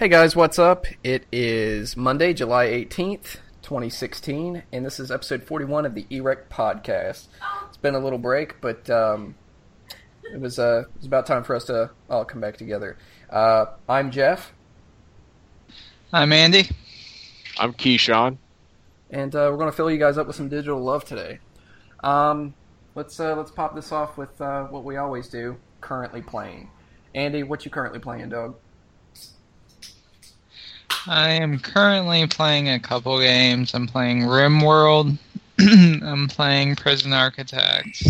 Hey guys, what's up? It is Monday, July 18th, 2016, and this is episode 41 of the E-Rekt podcast. It's been a little break, but um, it was uh, it was about time for us to all come back together. Uh, I'm Jeff, I'm Andy. I'm Keyshawn. and uh, we're going to fill you guys up with some digital love today. Um, let's uh, let's pop this off with uh, what we always do. Currently playing. Andy, what you currently playing, dog? I am currently playing a couple games. I'm playing RimWorld. I'm playing Prison Architects.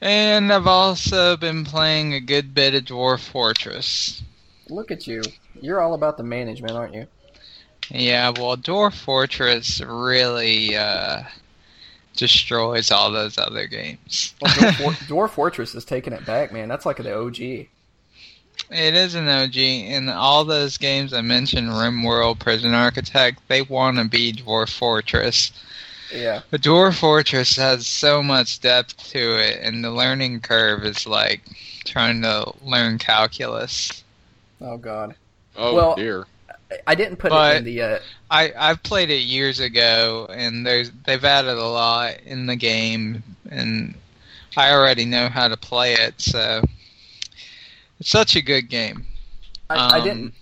And I've also been playing a good bit of Dwarf Fortress. Look at you. You're all about the management, aren't you? Yeah, well, Dwarf Fortress really uh, destroys all those other games. Well, Dwarf, Dwarf Fortress is taking it back, man. That's like the OG. It is an OG, In all those games I mentioned, RimWorld, Prison Architect, they want to be Dwarf Fortress. Yeah. But Dwarf Fortress has so much depth to it, and the learning curve is like trying to learn calculus. Oh God. Oh Well- dear. I didn't put it in the. Uh, I I've played it years ago, and there's they've added a lot in the game, and I already know how to play it, so it's such a good game. I, I Um, didn't.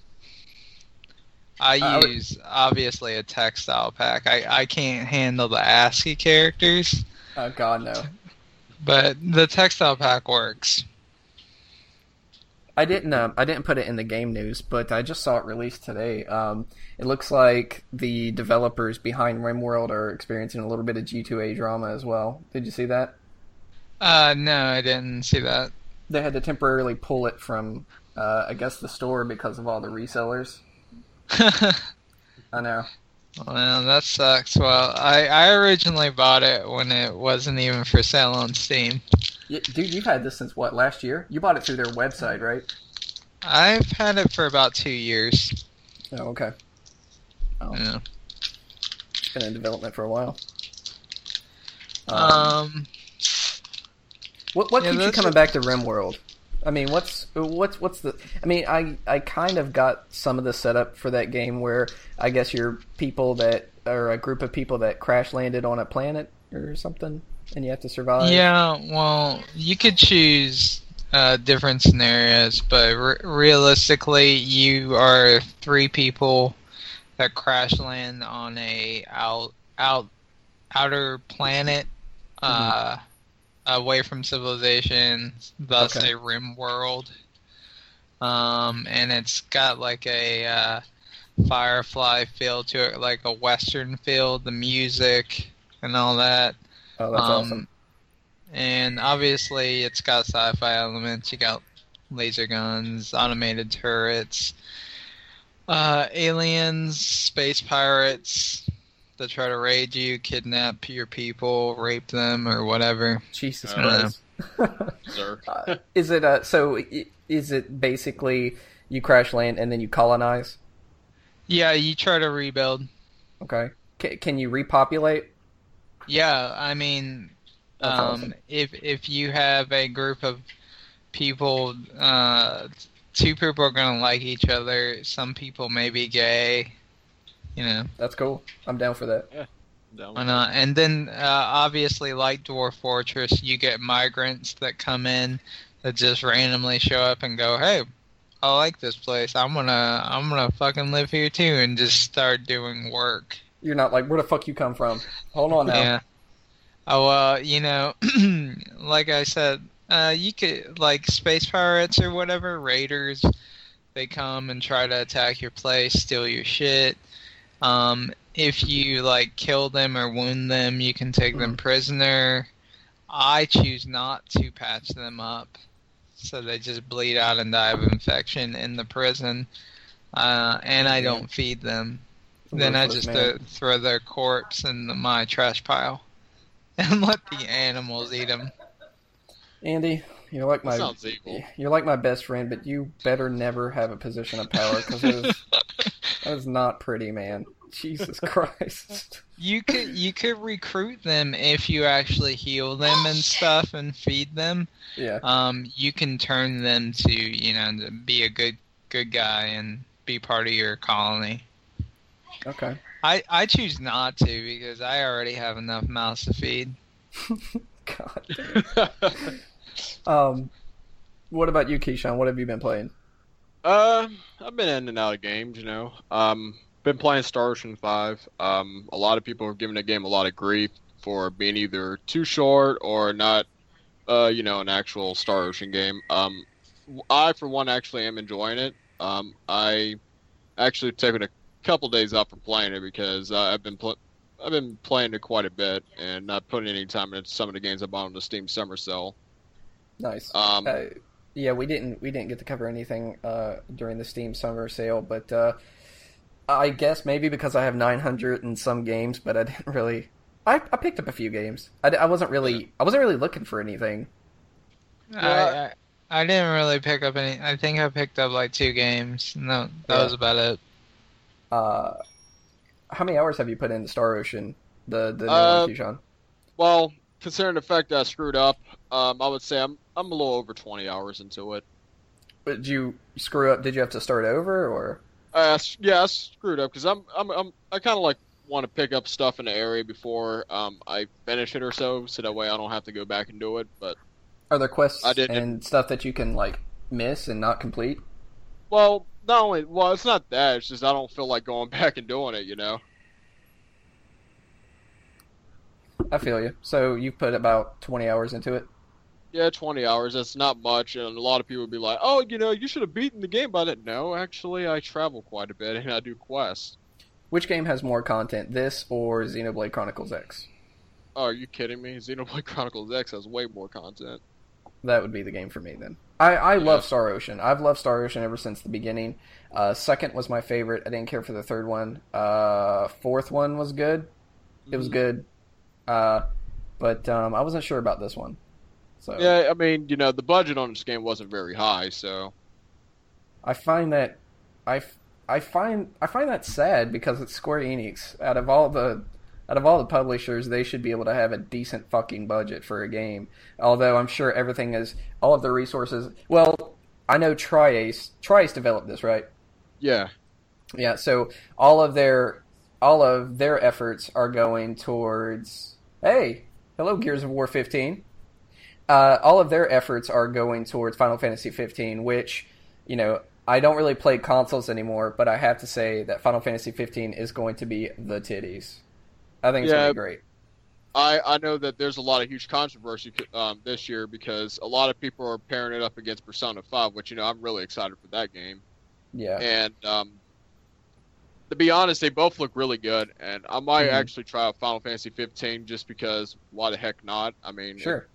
I I would- use obviously a textile pack. I I can't handle the ASCII characters, Oh God, no. but the textile pack works. I didn't. Um, I didn't put it in the game news, but I just saw it released today. Um, it looks like the developers behind RimWorld are experiencing a little bit of G2A drama as well. Did you see that? Uh, no, I didn't see that. They had to temporarily pull it from, uh, I guess, the store because of all the resellers. I know. well, that sucks. Well, I I originally bought it when it wasn't even for sale on Steam. Dude, you've had this since what last year? You bought it through their website, right? I've had it for about two years. Oh, okay. Oh, Yeah. it's been in development for a while. Um, Um, what what yeah, keeps you coming back to RimWorld? I mean, what's what's what's the? I mean, I I kind of got some of the setup for that game where I guess you're people that are a group of people that crash landed on a planet or something, and you have to survive. yeah. Well, you could choose uh, different scenarios, but re- realistically, you are three people that crash land on a out out outer planet. Uh, away from civilization, thus Okay. a rim world. Um, and it's got like a uh, Firefly feel to it, like a Western feel, the music and all that. Oh, that's um, awesome. And obviously, it's got sci-fi elements. You got laser guns, automated turrets, uh, aliens, space pirates that try to raid you, kidnap your people, rape them, or whatever. Jesus Christ. Sir. Uh, is it uh, so? Is it basically you crash land and then you colonize? Yeah, you try to rebuild. Okay. C- can you repopulate? Yeah, I mean, um, awesome. if if you have a group of people, uh, two people are gonna like each other. Some people may be gay, you know. That's cool. I'm down for that. Down Why with not? And then, uh, obviously, like Dwarf Fortress, you get migrants that come in that just randomly show up and go, "Hey, I like this place. I'm gonna, I'm gonna fucking live here too," and just start doing work. You're not like where the fuck you come from. Hold on now. Yeah. Oh well, you know, like I said, uh, you could like space pirates or whatever raiders. They come and try to attack your place, steal your shit. Um, if you like kill them or wound them, you can take them prisoner. I choose not to patch them up, so they just bleed out and die of infection in the prison. Uh, and I don't feed them. Then I just man. uh, throw their corpse in the, my trash pile and let the animals eat them. Andy, you're like my Sounds evil. you're like my best friend, but you better never have a position of power because that is, that is not pretty, man. Jesus Christ. You could you could recruit them if you actually heal them and stuff and feed them. Yeah. Um, you can turn them to you know to be a good good guy and be part of your colony. Okay. I I choose not to because I already have enough mouths to feed. God. Um, what about you, Keyshawn? What have you been playing? uh, I've been in and out of games, you know. Um, been playing Star Ocean Five. Um, a lot of people are giving the game a lot of grief for being either too short or not, uh, you know, an actual Star Ocean game. Um, I for one actually am enjoying it. Um, I actually taken a couple days off from playing it because uh, I've been I've been playing it quite a bit and not putting any time into some of the games I bought on the Steam Summer Sale. Nice. Um, Uh, yeah, we didn't we didn't get to cover anything uh, during the Steam Summer Sale, but uh, I guess maybe because I have 900 and some games, but I didn't really. I, I picked up a few games. I, I wasn't really I wasn't really looking for anything. Yeah. I, I I didn't really pick up any. I think I picked up like two games. No, that Yeah. was about it. Uh, how many hours have you put into Star Ocean? The the new Uh, one, Keyshawn? Well, considering the fact that I screwed up, um, I would say I'm I'm a little over 20 hours into it. Did you screw up? Did you have to start over or? Uh, yeah, I screwed up because I'm I'm, I'm I kind of like want to pick up stuff in the area before um, I finish it or so, so that way I don't have to go back and do it. But Are there quests I didn't- and stuff that you can like miss and not complete? well, not only well, it's not that. It's just I don't feel like going back and doing it. You know. I feel you. So you put about 20 hours into it. Yeah, 20 hours. That's not much, and a lot of people would be like, "Oh, you know, you should have beaten the game by that." No, actually, I travel quite a bit and I do quests. Which game has more content, this or Xenoblade Chronicles X? Oh, are you kidding me? Xenoblade Chronicles X has way more content. That would be the game for me then. I, I love Star Ocean. I've loved Star Ocean ever since the beginning. Uh, second was my favorite. I didn't care for the third one. Uh, fourth one was good. It was good. Uh, but um, I wasn't sure about this one. So Yeah, I mean, you know, the budget on this game wasn't very high, so I find that I, I find I find that sad because it's Square Enix. Out of all the out of all the publishers, they should be able to have a decent fucking budget for a game. Although I'm sure everything is all of the resources. Well, I know tri-Ace tri-Ace developed this, right? yeah. Yeah. So all of their all of their efforts are going towards. Hey, hello, Gears of War 15. Uh, all of their efforts are going towards Final Fantasy 15, which you know I don't really play consoles anymore, but I have to say that Final Fantasy 15 is going to be the titties. I think it's Yeah. going to be great. I, I know that there's a lot of huge controversy um, this year because a lot of people are pairing it up against Persona 5, which, you know, I'm really excited for that game. Yeah. And um, to be honest, they both look really good, and I might Mhm. actually try out Final Fantasy 15 just because why the heck not? I mean, it Sure.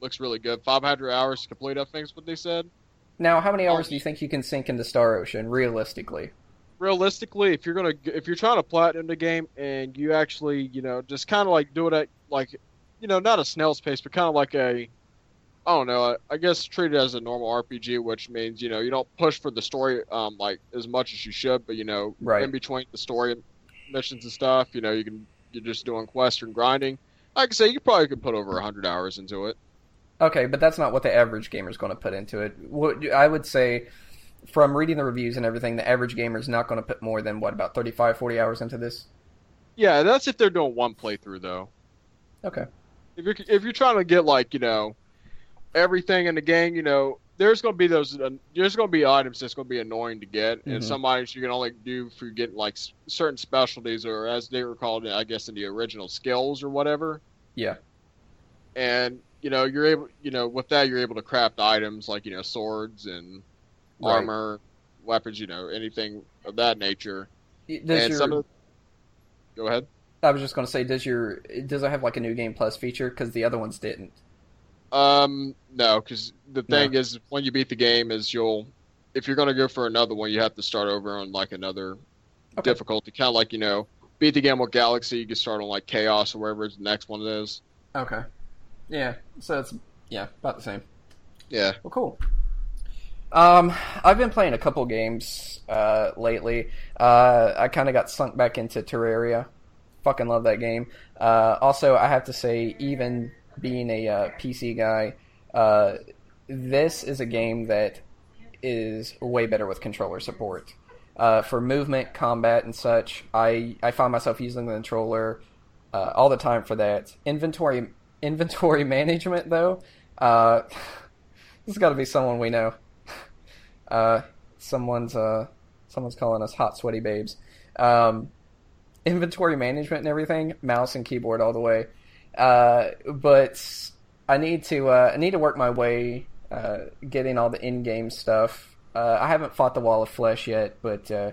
Looks really good. 500 hours to complete, I think is what they said. Now, how many Oh. hours do you think you can sink into Star Ocean realistically? realistically, if you're gonna if you're trying to platinum the game and you actually you know just kind of like do it at like you know not a snail's pace, but kind of like a I don't know. I, I guess treat it as a normal RPG, which means you know you don't push for the story um like as much as you should, but you know Right. in between the story missions and stuff, you know you can you're just doing quests and grinding. Like I say, you probably could put over hundred hours into it. Okay, but that's not what the average gamer is going to put into it. What I would say, from reading the reviews and everything, the average gamer is not going to put more than what about 35, 40 hours into this. Yeah, that's if they're doing one playthrough though. Okay. if you're if you're trying to get like you know everything in the game, you know there's going to be those uh, there's going to be items that's going to be annoying to get, Mhm. and some items you can only do for getting like certain specialties or as they were called, I guess in the original skills or whatever. Yeah. And you know you're able you know with that you're able to craft items like you know swords and Right. armor, weapons, you know anything of that nature. Does and your, some of the, go ahead. I was just going to say, does your does it have like a new game plus feature? Because the other ones didn't. Um, no, because the No. thing is, when you beat the game, is you'll, if you're gonna go for another one, you have to start over on like another Okay. difficulty, kind of like you know, beat the game with Galaxy, you can start on like Chaos or wherever the next one is. Okay. Yeah. So it's yeah about the same. Yeah, Well, cool. Um, I've been playing a couple games uh, lately. Uh, I kind of got sunk back into Terraria. Fucking love that game. Uh, also, I have to say, even being a uh, PC guy, uh, this is a game that is way better with controller support. Uh, for movement, combat, and such, I, I find myself using the controller uh, all the time for that. Inventory inventory management, though, uh, this has got to be someone we know. Uh, someone's uh, someone's calling us hot sweaty babes. Um, inventory management and everything, mouse and keyboard all the way. Uh, but I need to uh, I need to work my way uh, getting all the in-game stuff. Uh, I haven't fought the Wall of Flesh yet, but uh,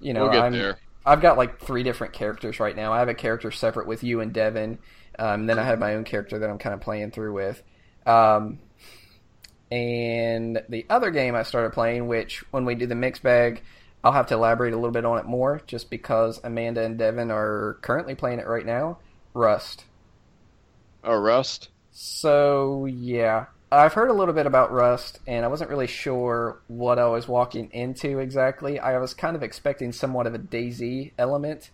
you know we'll I'm there. I've got like three different characters right now. I have a character separate with you and Devin. Um, then I have my own character that I'm kind of playing through with. Um, and the other game I started playing, which when we do the mix bag, I'll have to elaborate a little bit on it more, just because Amanda and Devin are currently playing it right now. Rust. Oh, Rust. So yeah, I've heard a little bit about Rust, and I wasn't really sure what I was walking into exactly. I was kind of expecting somewhat of a DayZ element,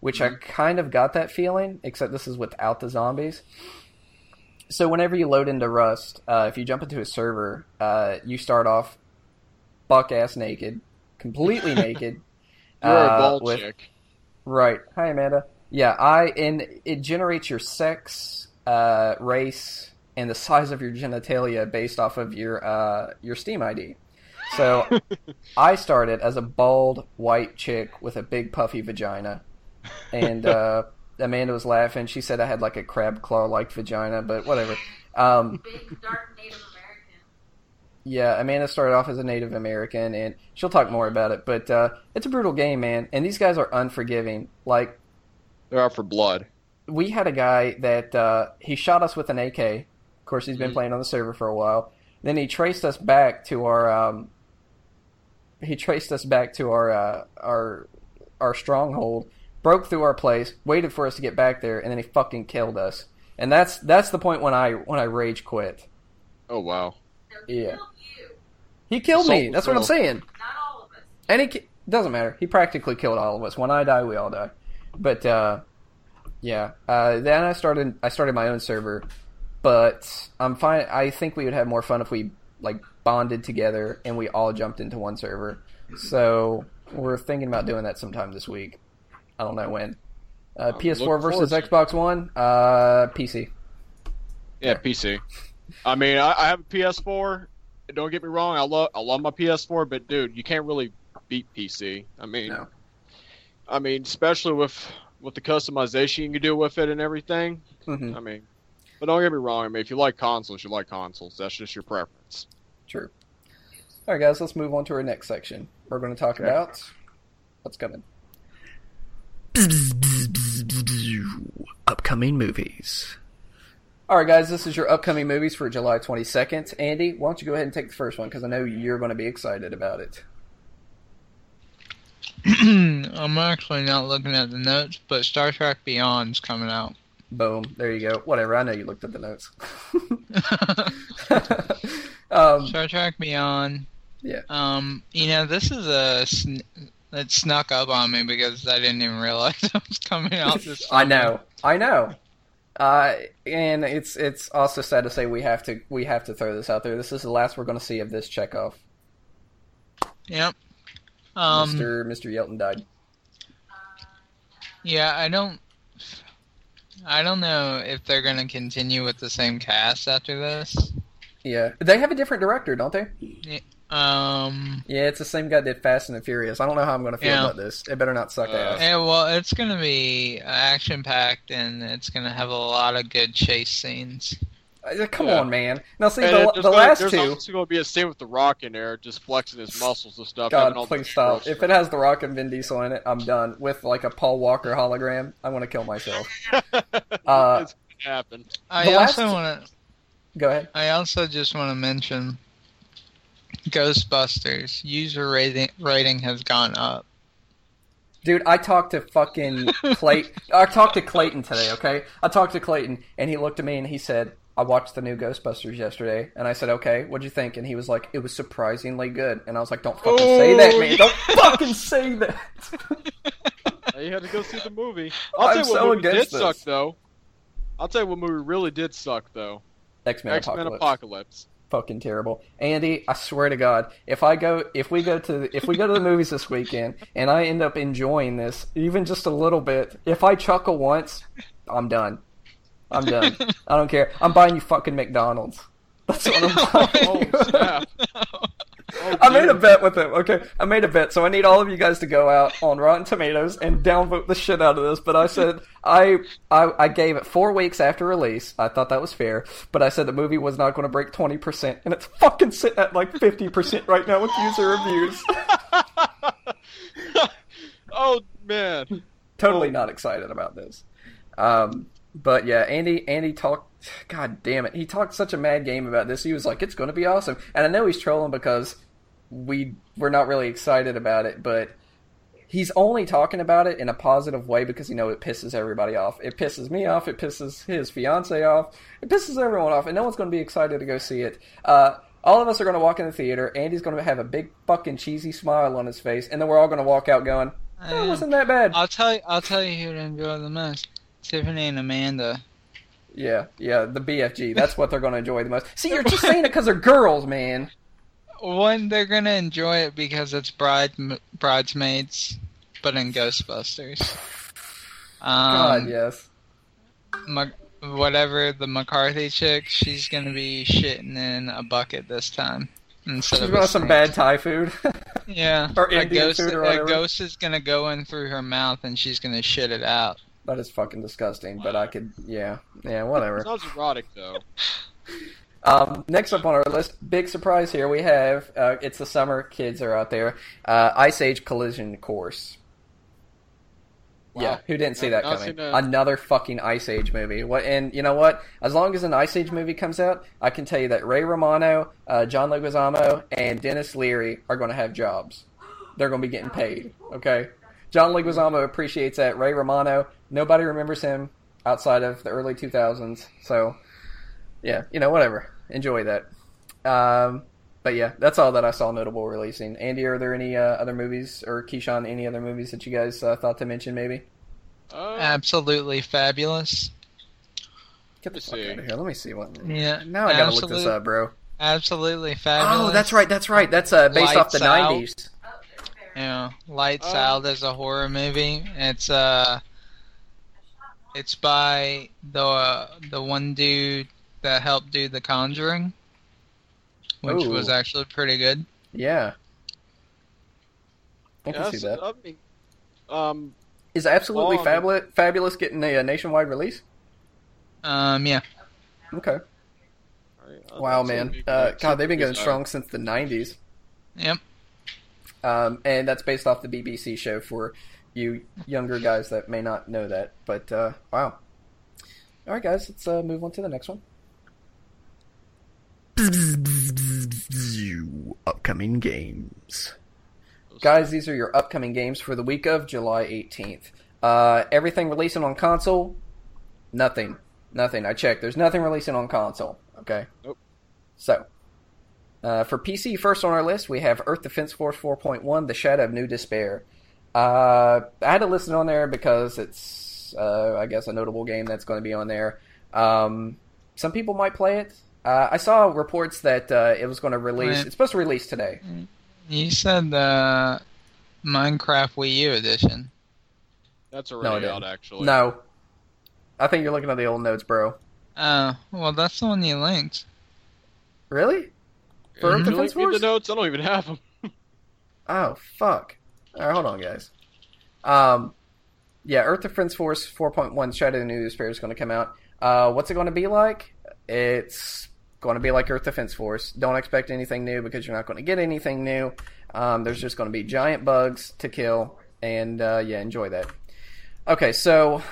which I kind of got that feeling, except this is without the zombies. So whenever you load into Rust, uh, if you jump into a server, uh, you start off buck ass naked, completely naked. You're a uh, bald with- chick. Right. Hi, Amanda. Yeah, I and it generates your sex, uh, race, and the size of your genitalia based off of your uh, your Steam ID. So I started as a bald white chick with a big puffy vagina, and uh, Amanda was laughing. She said I had like a crab claw like vagina, but whatever. Um, Big, dark Native American. yeah, Amanda started off as a Native American, and she'll talk more about it. But uh, it's a brutal game, man, and these guys are unforgiving. Like They're out for blood. we had a guy that uh, he shot us with an AK. Of course, he's been Mhm. playing on the server for a while. Then he traced us back to our. Um, he traced us back to our uh, our our stronghold, broke through our place, waited for us to get back there, and then he fucking killed us. And that's that's the point when I when I rage quit. Oh wow. No, he Yeah. killed you. He killed me. Assault That's what I'm saying. Not all of us. And he doesn't matter. He practically killed all of us. When I die, we all die. But uh, yeah. Uh, then I started. I started my own server, but I'm fine. I think we would have more fun if we like bonded together and we all jumped into one server. So we're thinking about doing that sometime this week. I don't know when. Uh, PS4 versus Xbox One. Uh, PC. Yeah, PC. I mean, I, I have a PS4. Don't get me wrong. I love I love my PS4, but dude, you can't really beat PC. I mean, No. I mean, especially with with the customization you can do with it and everything. hmm I mean, but don't get me wrong. I mean, if you like consoles, you like consoles. That's just your preference. True. All right, guys. Let's move on to our next section. We're going to talk Okay. about what's coming. Upcoming movies. All right, guys. This is your upcoming movies for July 22nd. Andy, why don't you go ahead and take the first one because I know you're going to be excited about it. I'm actually not looking at the notes, but Star Trek Beyond's coming out. Boom. There you go. Whatever. I know you looked at the notes. um, Star Trek Beyond. Yeah. Um, you know, this is a sn- that snuck up on me because I didn't even realize it was coming out this. I know. I know. Uh, and it's it's also sad to say we have to we have to throw this out there. This is the last we're going to see of this Chekhov. Yep. Um, Mr. Mr. Yelton died. Yeah, I don't. I don't know if they're gonna continue with the same cast after this. Yeah, they have a different director, don't they? Um, Yeah, it's the same guy that did Fast and the Furious. I don't know how I'm going to feel Yeah. about this. It better not suck Uh, ass. yeah, well, it's gonna be action packed and it's gonna have a lot of good chase scenes. Uh, Come yeah. on, man. Now see And the, it- the there's gonna- last there's two. also going to be a scene with the Rock in there, just flexing his muscles and stuff. God, all please stop. gross If it has The Rock and Vin Diesel in it, I'm done. With like a Paul Walker hologram, I want to kill myself. Uh, it's gonna happen. I also want to. Go ahead. I also just want to mention Ghostbusters user rating rating has gone up. Dude, I talked to fucking Clayton. I talked to Clayton today, okay? I talked to Clayton, and he looked at me and he said, I watched the new Ghostbusters yesterday, and I said, "Okay, what'd you think?" And he was like, "It was surprisingly good." And I was like, "Don't fucking say that, Oh, man! yeah. Don't fucking say that." You had to go see the movie. I'll I'm tell you what so movie did against suck this. though. I'll tell you what movie really did suck though. X Men X Men Apocalypse. Apocalypse. Fucking terrible. Andy, I swear to God, if I go, if we go to, if we go to the movies this weekend, and I end up enjoying this even just a little bit, if I chuckle once, I'm done. I'm done. I don't care. I'm buying you fucking McDonald's. That's what I'm buying. Oh! Oh, I made a bet with him. Okay, I made a bet, so I need all of you guys to go out on Rotten Tomatoes and downvote the shit out of this. But I said I I, I gave it four weeks after release. I thought that was fair, but I said the movie was not going to break twenty percent, and it's fucking sitting at like fifty percent right now with user reviews. oh man. totally not excited about this. Um, but yeah, Andy Andy talked. God damn it, he talked such a mad game about this. He was like, "It's going to be awesome," and I know he's trolling because we we're not really excited about it, but he's only talking about it in a positive way because you know it pisses everybody off. It pisses me off. It pisses his fiance off. It pisses everyone off, and no one's going to be excited to go see it. Uh, all of us are going to walk in the theater. Andy's going to have a big fucking cheesy smile on his face, and then we're all going to walk out going, "Oh, it wasn't that bad." I'll tell you. I'll tell you who'd enjoy the most. Tiffany and Amanda. Yeah, yeah, the BFG. That's what they're going to enjoy the most. See, you're just saying it because they're girls, man. One, they're gonna enjoy it because it's bride bridesmaids, but in Ghostbusters. God, Um, yes. Ma- whatever the McCarthy chick, she's gonna be shitting in a bucket this time instead She's of going a to some bad Thai food. Yeah, or a ghost, food or a ghost is gonna go in through her mouth and she's gonna shit it out. that is fucking disgusting. But I could, yeah, yeah, whatever. Sounds erotic though. Um, next up on our list, big surprise here. We have uh, it's the summer. Kids are out there. Uh, Ice Age Collision Course. Wow. Yeah, who didn't see I've that coming? seen that. Another fucking Ice Age movie. What? And you know what? As long as an Ice Age movie comes out, I can tell you that Ray Romano, uh, John Leguizamo, and Denis Leary are going to have jobs. They're going to be getting paid. Okay. John Leguizamo appreciates that. Ray Romano, nobody remembers him outside of the early 2000s. So, yeah, you know, whatever. Enjoy that. Um, but yeah, that's all that I saw notable releasing. Andy, are there any uh, other movies, or Keyshawn, any other movies that you guys uh, thought to mention? Maybe. Uh, Absolutely fabulous. Get the Let's fuck see. out of here. Let me see what. Yeah, Now I gotta look this up, bro. Absolutely fabulous. Oh, that's right. That's right. That's uh, based off the Out. '90s. Yeah, Lights Oh. Out is a horror movie. It's uh, it's by the uh, the one dude that helped do The Conjuring, which Ooh. was actually pretty good. Yeah. I can yeah, see so, that. I um, Is absolutely Well, I fabulous, fabulous getting a, uh nationwide release? Um, yeah, Okay. alright, I'll- Wow, man. Uh, God, they've been see if going strong since the '90s. yep. Um, and that's based off the BBC show for you younger guys that may not know that. But uh, wow. All right, guys, let's uh, move on to the next one. Upcoming games. Guys, these are your upcoming games for the week of July 18th. Uh, everything releasing on console? Nothing. Nothing. I checked. There's nothing releasing on console. Okay? Nope. So, uh, for PC, first on our list, we have Earth Defense Force 4.1 The Shadow of New Despair. Uh, I had to list it on there because it's, uh, I guess, a notable game that's going to be on there. Um, some people might play it. Uh, I saw reports that uh, it was going to release. Right. It's supposed to release today. You said the Minecraft Wii U edition. That's No, I already didn't. out, actually. No. I think you're looking at the old notes, bro. Oh, well, that's the one you linked. Really? For Earth Did you Defense Force? the notes? I don't even have them. Oh, fuck. Alright, hold on, guys. Um, yeah, Earth Defense Force 4.1 Shadow of the New Despair is going to come out. Uh, what's it going to be like? It's going to be like Earth Defense Force. Don't expect anything new because you're not going to get anything new. Um, there's just going to be giant bugs to kill, and uh, yeah, enjoy that. Okay, so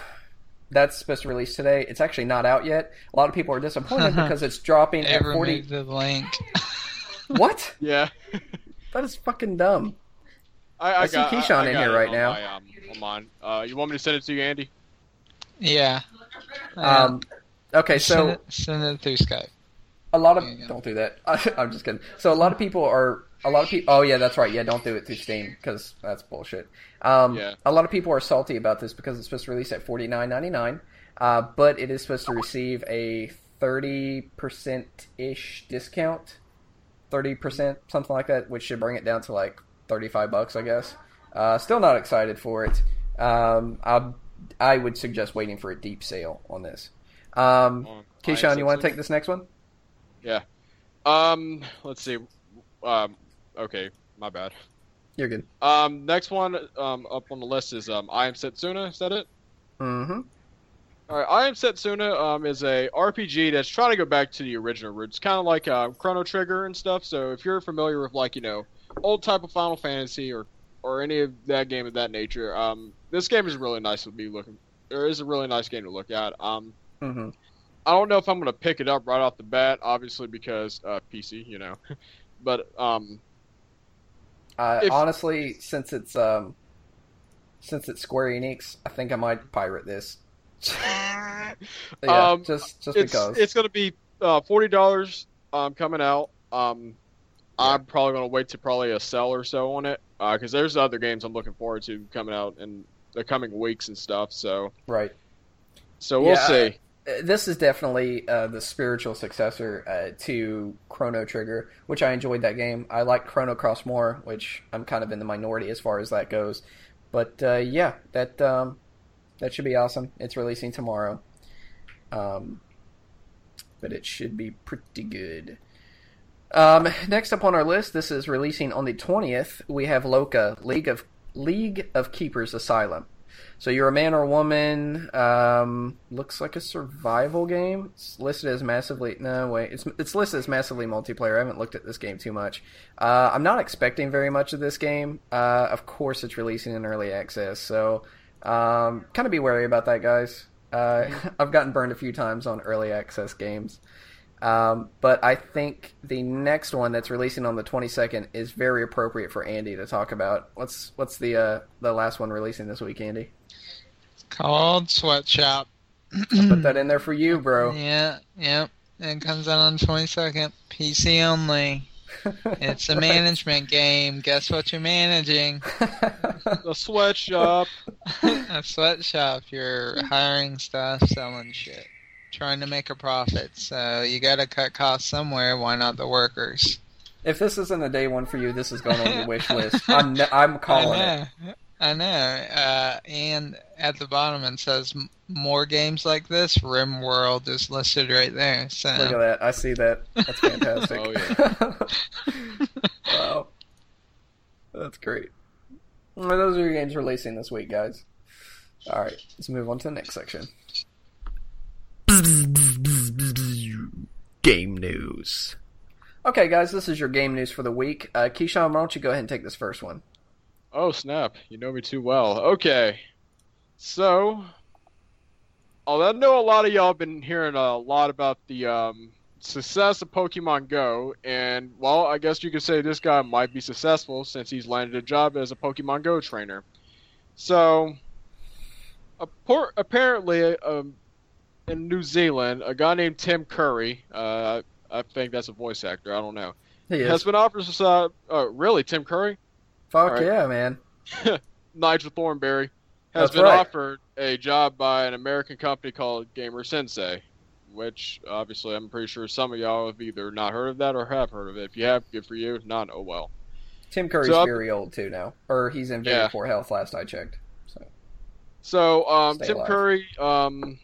that's supposed to release today. It's actually not out yet. A lot of people are disappointed because it's dropping It at 40. the link. What? Yeah. That is fucking dumb. I, I, I see got, Keyshawn I, I in here it right on now. My, um, on. Uh, you want me to send it to you, Andy? yeah. Yeah. Um, Okay, Send so it, send it through Skype. A lot of you don't do that. I'm just kidding. So a lot of people are a lot of people. Oh yeah, that's right. Yeah, don't do it through Steam because that's bullshit. Um, Yeah. A lot of people are salty about this because it's supposed to release at forty nine ninety nine, uh, but it is supposed to receive a thirty percent ish discount, thirty percent something like that, which should bring it down to like thirty five bucks, I guess. Uh, still not excited for it. Um, I I would suggest waiting for a deep sale on this. Um, Um, Keyshawn, you want to take this next one? Um, let's see. Um, okay, my bad. You're good. Um, next one um, up on the list is um, I Am Setsuna. Is that it? Mm-hmm. All right, I Am Setsuna um, is a RPG that's trying to go back to the original roots, kind of like uh, Chrono Trigger and stuff. So if you're familiar with like you know old type of Final Fantasy or or any of that game of that nature, um, this game is really nice to be looking. There is a really nice game to look at. Um, Mm-hmm. I don't know if I'm gonna pick it up right off the bat, obviously because uh, PC, you know, but um, Uh, If- honestly, since it's um, since it's Square Enix, I think I might pirate this. yeah, Um, just just it's because. it's gonna be uh, forty dollars um, coming out. Um, I'm probably gonna wait to probably a sell or so on it because there's other games I'm looking forward to coming out in the coming weeks and stuff. So right. so we'll Yeah, see. This is definitely uh, the spiritual successor uh, to Chrono Trigger, which I enjoyed that game. I like Chrono Cross more, which I'm kind of in the minority as far as that goes. But uh, yeah, that um, that should be awesome. It's releasing tomorrow, um, but it should be pretty good. Um, next up on our list, this is releasing on the twentieth. We have Loka League of League of Keepers Asylum. So you're a man or woman. Um, looks like a survival game. It's listed as massively. No, wait. It's it's listed as massively multiplayer. I haven't looked at this game too much. Uh, I'm not expecting very much of this game. Uh, of course, it's releasing in early access, so um, kind of be wary about that, guys. Uh, I've gotten burned a few times on early access games. Um, but I think the next one that's releasing on the 22nd is very appropriate for Andy to talk about. What's what's the uh, the last one releasing this week, Andy? It's called Sweatshop. Put that in there for you, bro. Yeah, yeah. It comes out on 22nd. PC only. It's a management game. Guess what you're managing? The sweatshop. a sweatshop. You're hiring stuff, selling shit, trying to make a profit. So you got to cut costs somewhere. Why not the workers? if this isn't a day one for you, this is going on your wish list. I'm ne- I'm calling I it. know. I know. Uh, and at the bottom it says more games like this. Rim World is listed right there. So Look at that. I see that. That's fantastic. Oh, yeah. wow. That's great. Well, those are your games releasing this week, guys. All right, let's move on to the next section. Game news. Okay, guys, this is your game news for the week. Uh, Keyshawn, why don't you go ahead and take this first one? Oh snap! You know me too well. Okay, so although I know a lot of y'all have been hearing a lot about the um, success of Pokemon Go, and well, I guess you could say this guy might be successful since he's landed a job as a Pokemon Go trainer. So, apparently, um, in New Zealand, a guy named Tim Curry, uh, I think that's a voice actor. I don't know, He has is. been offered. Uh, oh, really, Tim Curry? Fuck Alright. yeah, man. Nigel Thornberry has That's been right. offered a job by an American company called Gamer Sensei, which obviously I'm pretty sure some of y'all have either not heard of that or have heard of it. If you have, good for you. If Not, oh well. Tim Curry's So- very old too now, or he's in very Yeah. poor health. Last I checked. So So um, Tim alive. Curry um,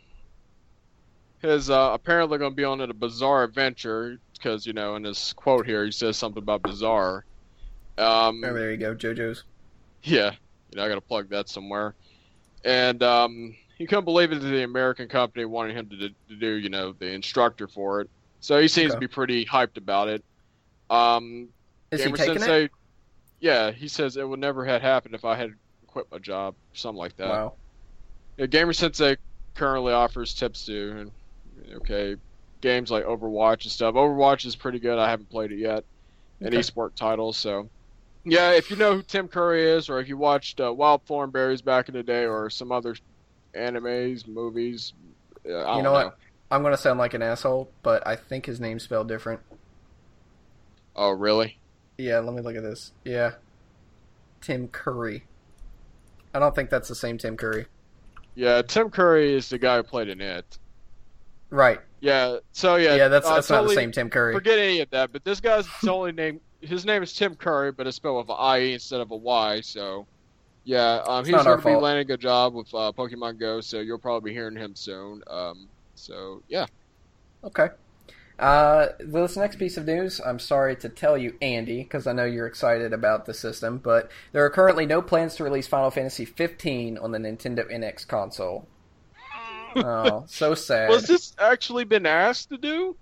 is uh, apparently going to be on a bizarre adventure because you know in his quote here he says something about bizarre. Um, oh, there you go, JoJo's. Yeah, you know, I got to plug that somewhere. And um, he couldn't believe it that the American company wanted him to, do- to do, you know, the instructor for it. So he seems Okay. to be pretty hyped about it. Um, Is Gamer he taking Sensei, it? yeah, he says it would never have happened if I had quit my job, something like that. Wow. Yeah, Gamer Sensei currently offers tips to, okay, games like Overwatch and stuff. Overwatch is pretty good. I haven't played it yet. An Okay. esport title, so yeah. If you know who Tim Curry is, or if you watched uh, Wild Thornberrys back in the day, or some other animes, movies, uh, I You don't know what? I'm gonna sound like an asshole, but I think his name's spelled different. Oh, really? Yeah, let me look at this. Yeah, Tim Curry. I don't think that's the same Tim Curry. Yeah, Tim Curry is the guy who played in it. Right. Yeah. So yeah. Yeah, that's uh, that's not the same Tim Curry. Forget any of that. But this guy's only name. His name is Tim Curry, but it's spelled with an I instead of a Y. So, yeah, um, he's going to be landing a good job with uh, Pokemon Go. So you'll probably be hearing him soon. Um, so yeah. Okay. Uh, this next piece of news, I'm sorry to tell you, Andy, because I know you're excited about the system, but there are currently no plans to release Final Fantasy 15 on the Nintendo NX console. Oh, so sad. Was this actually been asked to do?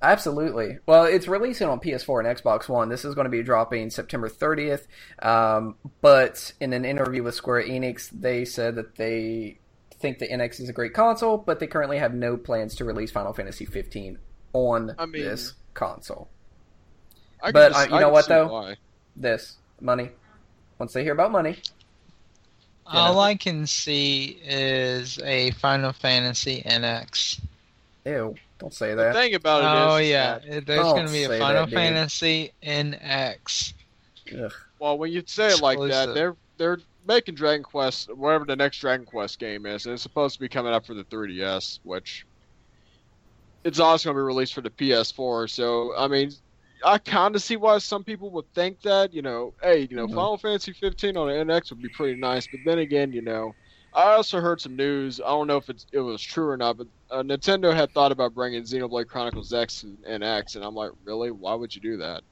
Absolutely. Well, it's releasing on PS4 and Xbox One. This is going to be dropping September 30th. Um, but in an interview with Square Enix, they said that they think the NX is a great console, but they currently have no plans to release Final Fantasy 15 on I mean- this console. I But, just- uh, you know what, though? why. This money. Once they hear about money, All know. I can see is a Final Fantasy NX. ew, don't say that. The thing about it is, Oh is yeah, that- there's going to be a Final that, dude. Fantasy NX. Ugh. well, when you say it like that, they're they're making Dragon Quest, whatever the next Dragon Quest game is, and it's supposed to be coming up for the 3DS, which it's also going to be released for the PS4. So, I mean, I kind of see why some people would think that, you know, hey, you know, Mhm. Final Fantasy 15 on the NX would be pretty nice. But then again, you know, I also heard some news. I don't know if it's, it was true or not, but uh, Nintendo had thought about bringing Xenoblade Chronicles X and NX, and I'm like, really? Why would you do that?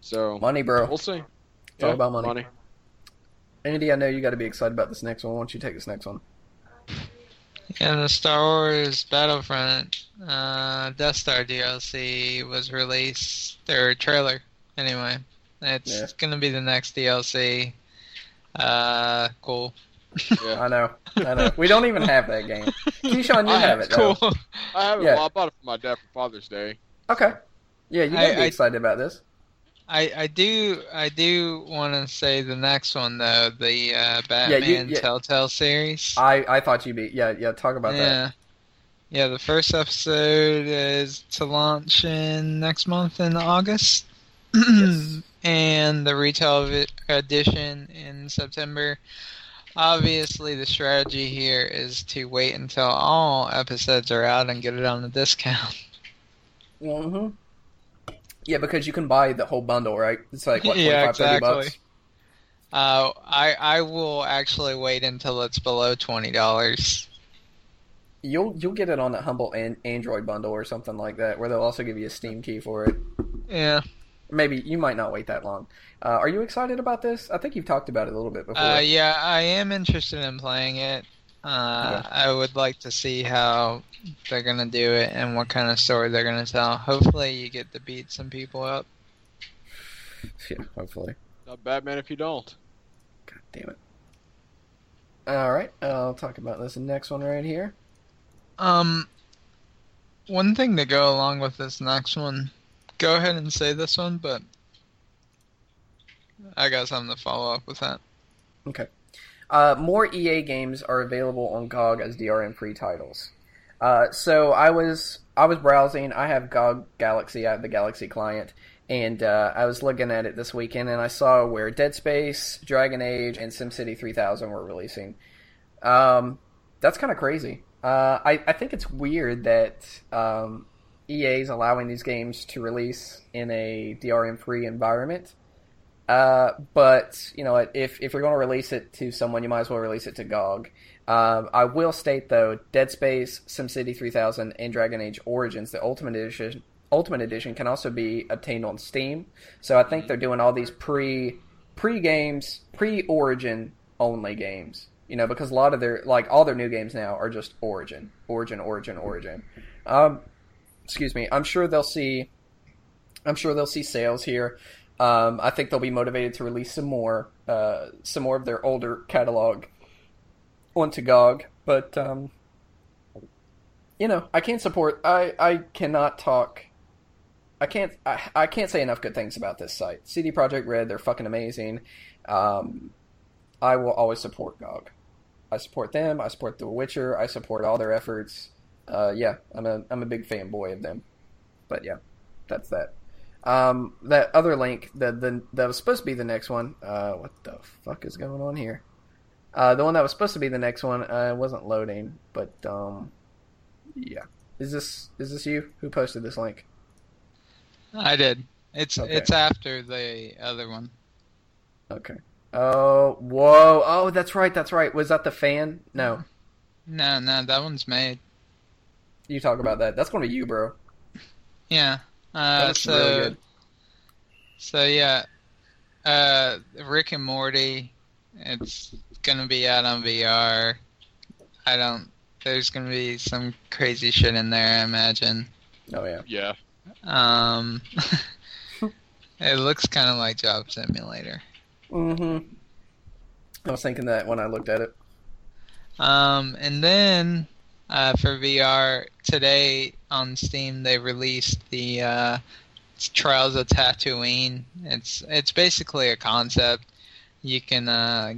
So Money, bro. we'll see. It's all Yeah, about money. Andy, I know you got to be excited about this next one. Why don't you take this next one? And the Star Wars Battlefront uh, Death Star DLC was released, or trailer, anyway. It's Yeah. going to be the next DLC. Uh, cool. Yeah. I know, I know. We don't even have that game. Keyshawn, you I have it. Though. Cool. I have it. Yeah. Well, I bought it for my dad for Father's Day. Okay. Yeah, you gotta I- be I- excited about this. I, I do I do want to say the next one though the uh, Batman yeah. Telltale series. I, I thought you'd be. Yeah, yeah. Talk about that. yeah, yeah. The first episode is to launch in next month in August, Yes. and the retail vi- edition in September. Obviously, the strategy here is to wait until all episodes are out and get it on a discount. hmm Yeah, because you can buy the whole bundle, right? It's like what, 25, Yeah, 30 bucks. exactly. Uh, I I will actually wait until it's below twenty dollars. You'll you'll get it on a humble an- Android bundle or something like that, where they'll also give you a Steam key for it. Yeah. Maybe you might not wait that long. Uh, are you excited about this? I think you've talked about it a little bit before. Uh, yeah, I am interested in playing it. Uh, Okay. I would like to see how they're gonna do it and what kind of story they're gonna tell. Hopefully, you get to beat some people up. Yeah, hopefully. Not Batman if you don't. God damn it. All right, I'll talk about this next one right here. Um, one thing to go along with this next one. Go ahead and say this one, but I got something to follow up with that. Okay. Uh, more EA games are available on GOG as DRM free titles. Uh, so I was I was browsing. I have GOG Galaxy. I have the Galaxy client, and uh, I was looking at it this weekend, and I saw where Dead Space, Dragon Age, and SimCity 3000 were releasing. Um, that's kind of crazy. Uh, I I think it's weird that um, EA is allowing these games to release in a DRM free environment. Uh, but you know, if if you're going to release it to someone, you might as well release it to GOG. Um, I will state though, Dead Space, SimCity 3000, and Dragon Age Origins, the Ultimate Edition, Ultimate Edition, can also be obtained on Steam. So I think they're doing all these pre pre games, pre Origin only games. You know, because a lot of their like all their new games now are just Origin, Origin, Origin, Origin. Um, excuse me. I'm sure they'll see. I'm sure they'll see sales here. Um, I think they'll be motivated to release some more, uh, some more of their older catalog onto GOG. But um, you know, I can't support. I I cannot talk. I can't. I, I can't say enough good things about this site. CD Projekt Red, they're fucking amazing. Um, I will always support GOG. I support them. I support The Witcher. I support all their efforts. uh, yeah, I'm a I'm a big fanboy of them. But yeah, that's that. Um, that other link that the that was supposed to be the next one. Uh, what the fuck is going on here? Uh, the one that was supposed to be the next one uh, wasn't loading, but um, yeah. Is this is this you who posted this link? I did. It's Okay. it's after the other one. Okay. Oh, whoa! Oh, that's right. That's right. Was that the fan? No, No, no, that one's made. you talk about that. That's gonna be you, bro. Yeah. Uh, That's so really good. so yeah, uh, Rick and Morty. It's gonna be out on VR. I don't. There's gonna be some crazy shit in there. I imagine. Oh yeah. Yeah. Um, it looks kind of like Job Simulator. Mm-hmm. I was thinking that when I looked at it. Um, and then uh, for VR today on Steam, they released the uh, Trials of Tatooine. It's it's basically a concept. You can uh,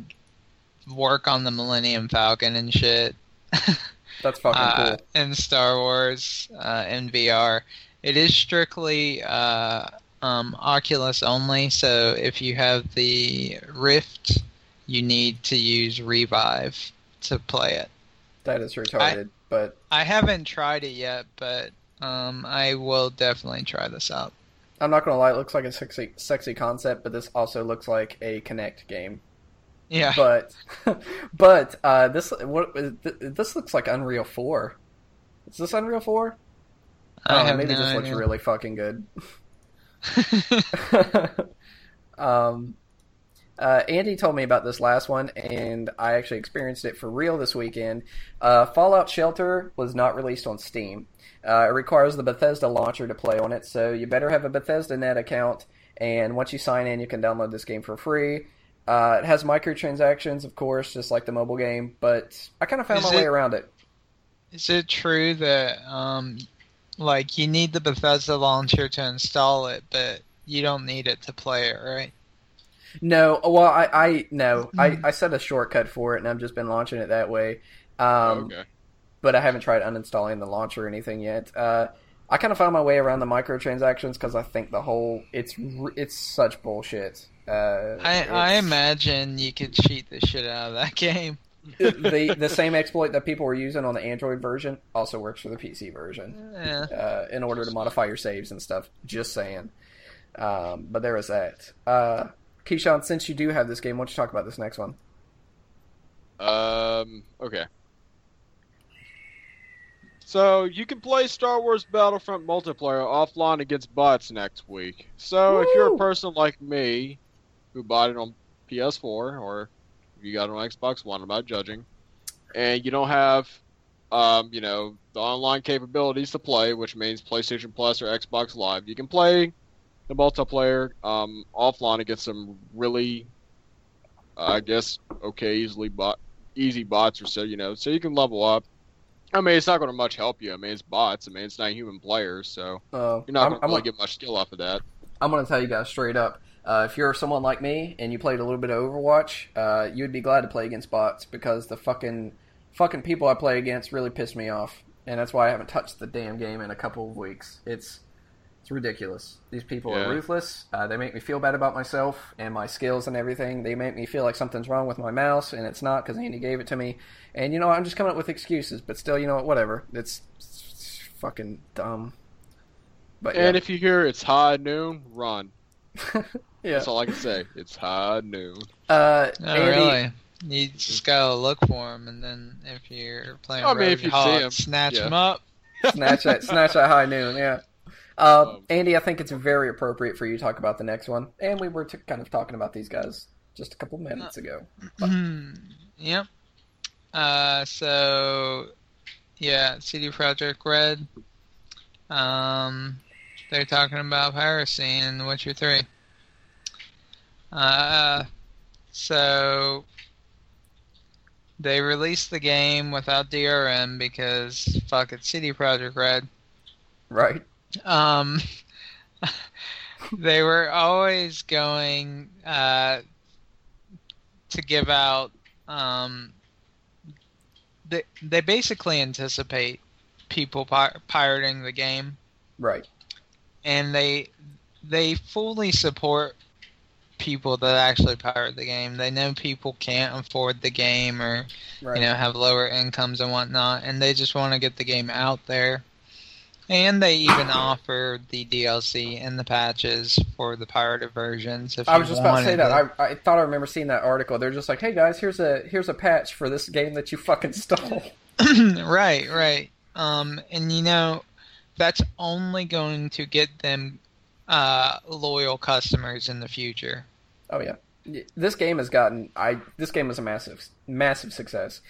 work on the Millennium Falcon and shit. That's fucking uh, cool. in Star Wars uh, in VR. It is strictly uh, um, Oculus only, so if you have the Rift, you need to use Revive to play it. That is retarded. But I haven't tried it yet, but um, I will definitely try this out. I'm not gonna lie. It looks like a sexy, sexy concept, but this also looks like a Kinect game. Yeah, But, but uh, this what this looks like Unreal Four. Is this Unreal Four? I Oh, have maybe no this looks really fucking good. um, uh, Andy told me about this last one, and I actually experienced it for real this weekend. Uh, Fallout Shelter was not released on Steam. Uh, it requires the Bethesda launcher to play on it, so you better have a Bethesda Net account. And once you sign in, you can download this game for free. Uh, it has microtransactions, of course, just like the mobile game, but I kind of found Is my way around it. Is it true that um, like you need the Bethesda launcher to install it, but you don't need it to play it, right? No, well, I, I no, I, Mhm. I set a shortcut for it, and I've just been launching it that way. Um, okay. But I haven't tried uninstalling the launcher or anything yet. Uh, I kind of found my way around the microtransactions because I think the whole it's it's such bullshit. Uh, I, I imagine you could cheat the shit out of that game. the the same exploit that people were using on the Android version also works for the PC version. Yeah. uh, in order to modify your saves and stuff. Just saying. Um, but there is that. Uh, Keyshawn, since you do have this game, why don't you talk about this next one? Um. Okay. So you can play Star Wars Battlefront multiplayer offline against bots next week. So if you're a person like me, who bought it on PS4 or if you got it on Xbox One, I'm not judging, and you don't have, um, you know, the online capabilities to play, which means PlayStation Plus or Xbox Live, you can play the multiplayer um, offline against some really, I guess, okay, easily bot, easy bots or so, you know, so you can level up. I mean, it's not going to much help you. I mean, it's bots. I mean, it's not human players, so Uh, you're not going to really gonna- get much skill off of that. I'm going to tell you guys straight up. Uh, if you're someone like me and you played a little bit of Overwatch, uh, you would be glad to play against bots because the fucking fucking people I play against really piss me off, and that's why I haven't touched the damn game in a couple of weeks. It's ridiculous. These people Yeah. are ruthless. Uh, they make me feel bad about myself and my skills and everything. They make me feel like something's wrong with my mouse, and it's not because Andy gave it to me. And you know, I'm just coming up with excuses, but still, you know what? Whatever. It's, it's fucking dumb. But And yeah, if you hear it's high noon, run. yeah. That's all I can say. It's high noon. Uh, Oh, Andy, really? You just gotta look for him, and then if you're playing I mean, if Rogue you see him, snatch yeah. him up. snatch that, snatch that high noon. Yeah. Uh, Um, Andy, I think it's very appropriate for you to talk about the next one, and we were t- kind of talking about these guys just a couple minutes ago. Hmm. yep. Uh, so yeah, CD Projekt Red. Um, they're talking about piracy in Witcher Three. Uh, so they released the game without DRM because fuck it, CD Projekt Red. Right. Um, they were always going uh, to give out. Um, they they basically anticipate people pi- pirating the game, Right. and they they fully support people that actually pirate the game. They know people can't afford the game or Right. you know have lower incomes and whatnot, and they just want to get the game out there. And they even offer the DLC and the patches for the pirated versions. If I was just about to say that. I, I thought I remember seeing that article. They're just like, "Hey guys, here's a here's a patch for this game that you fucking stole." right, right. Um, and you know, that's only going to get them uh, loyal customers in the future. Oh yeah, this game has gotten. I this game was a massive massive success.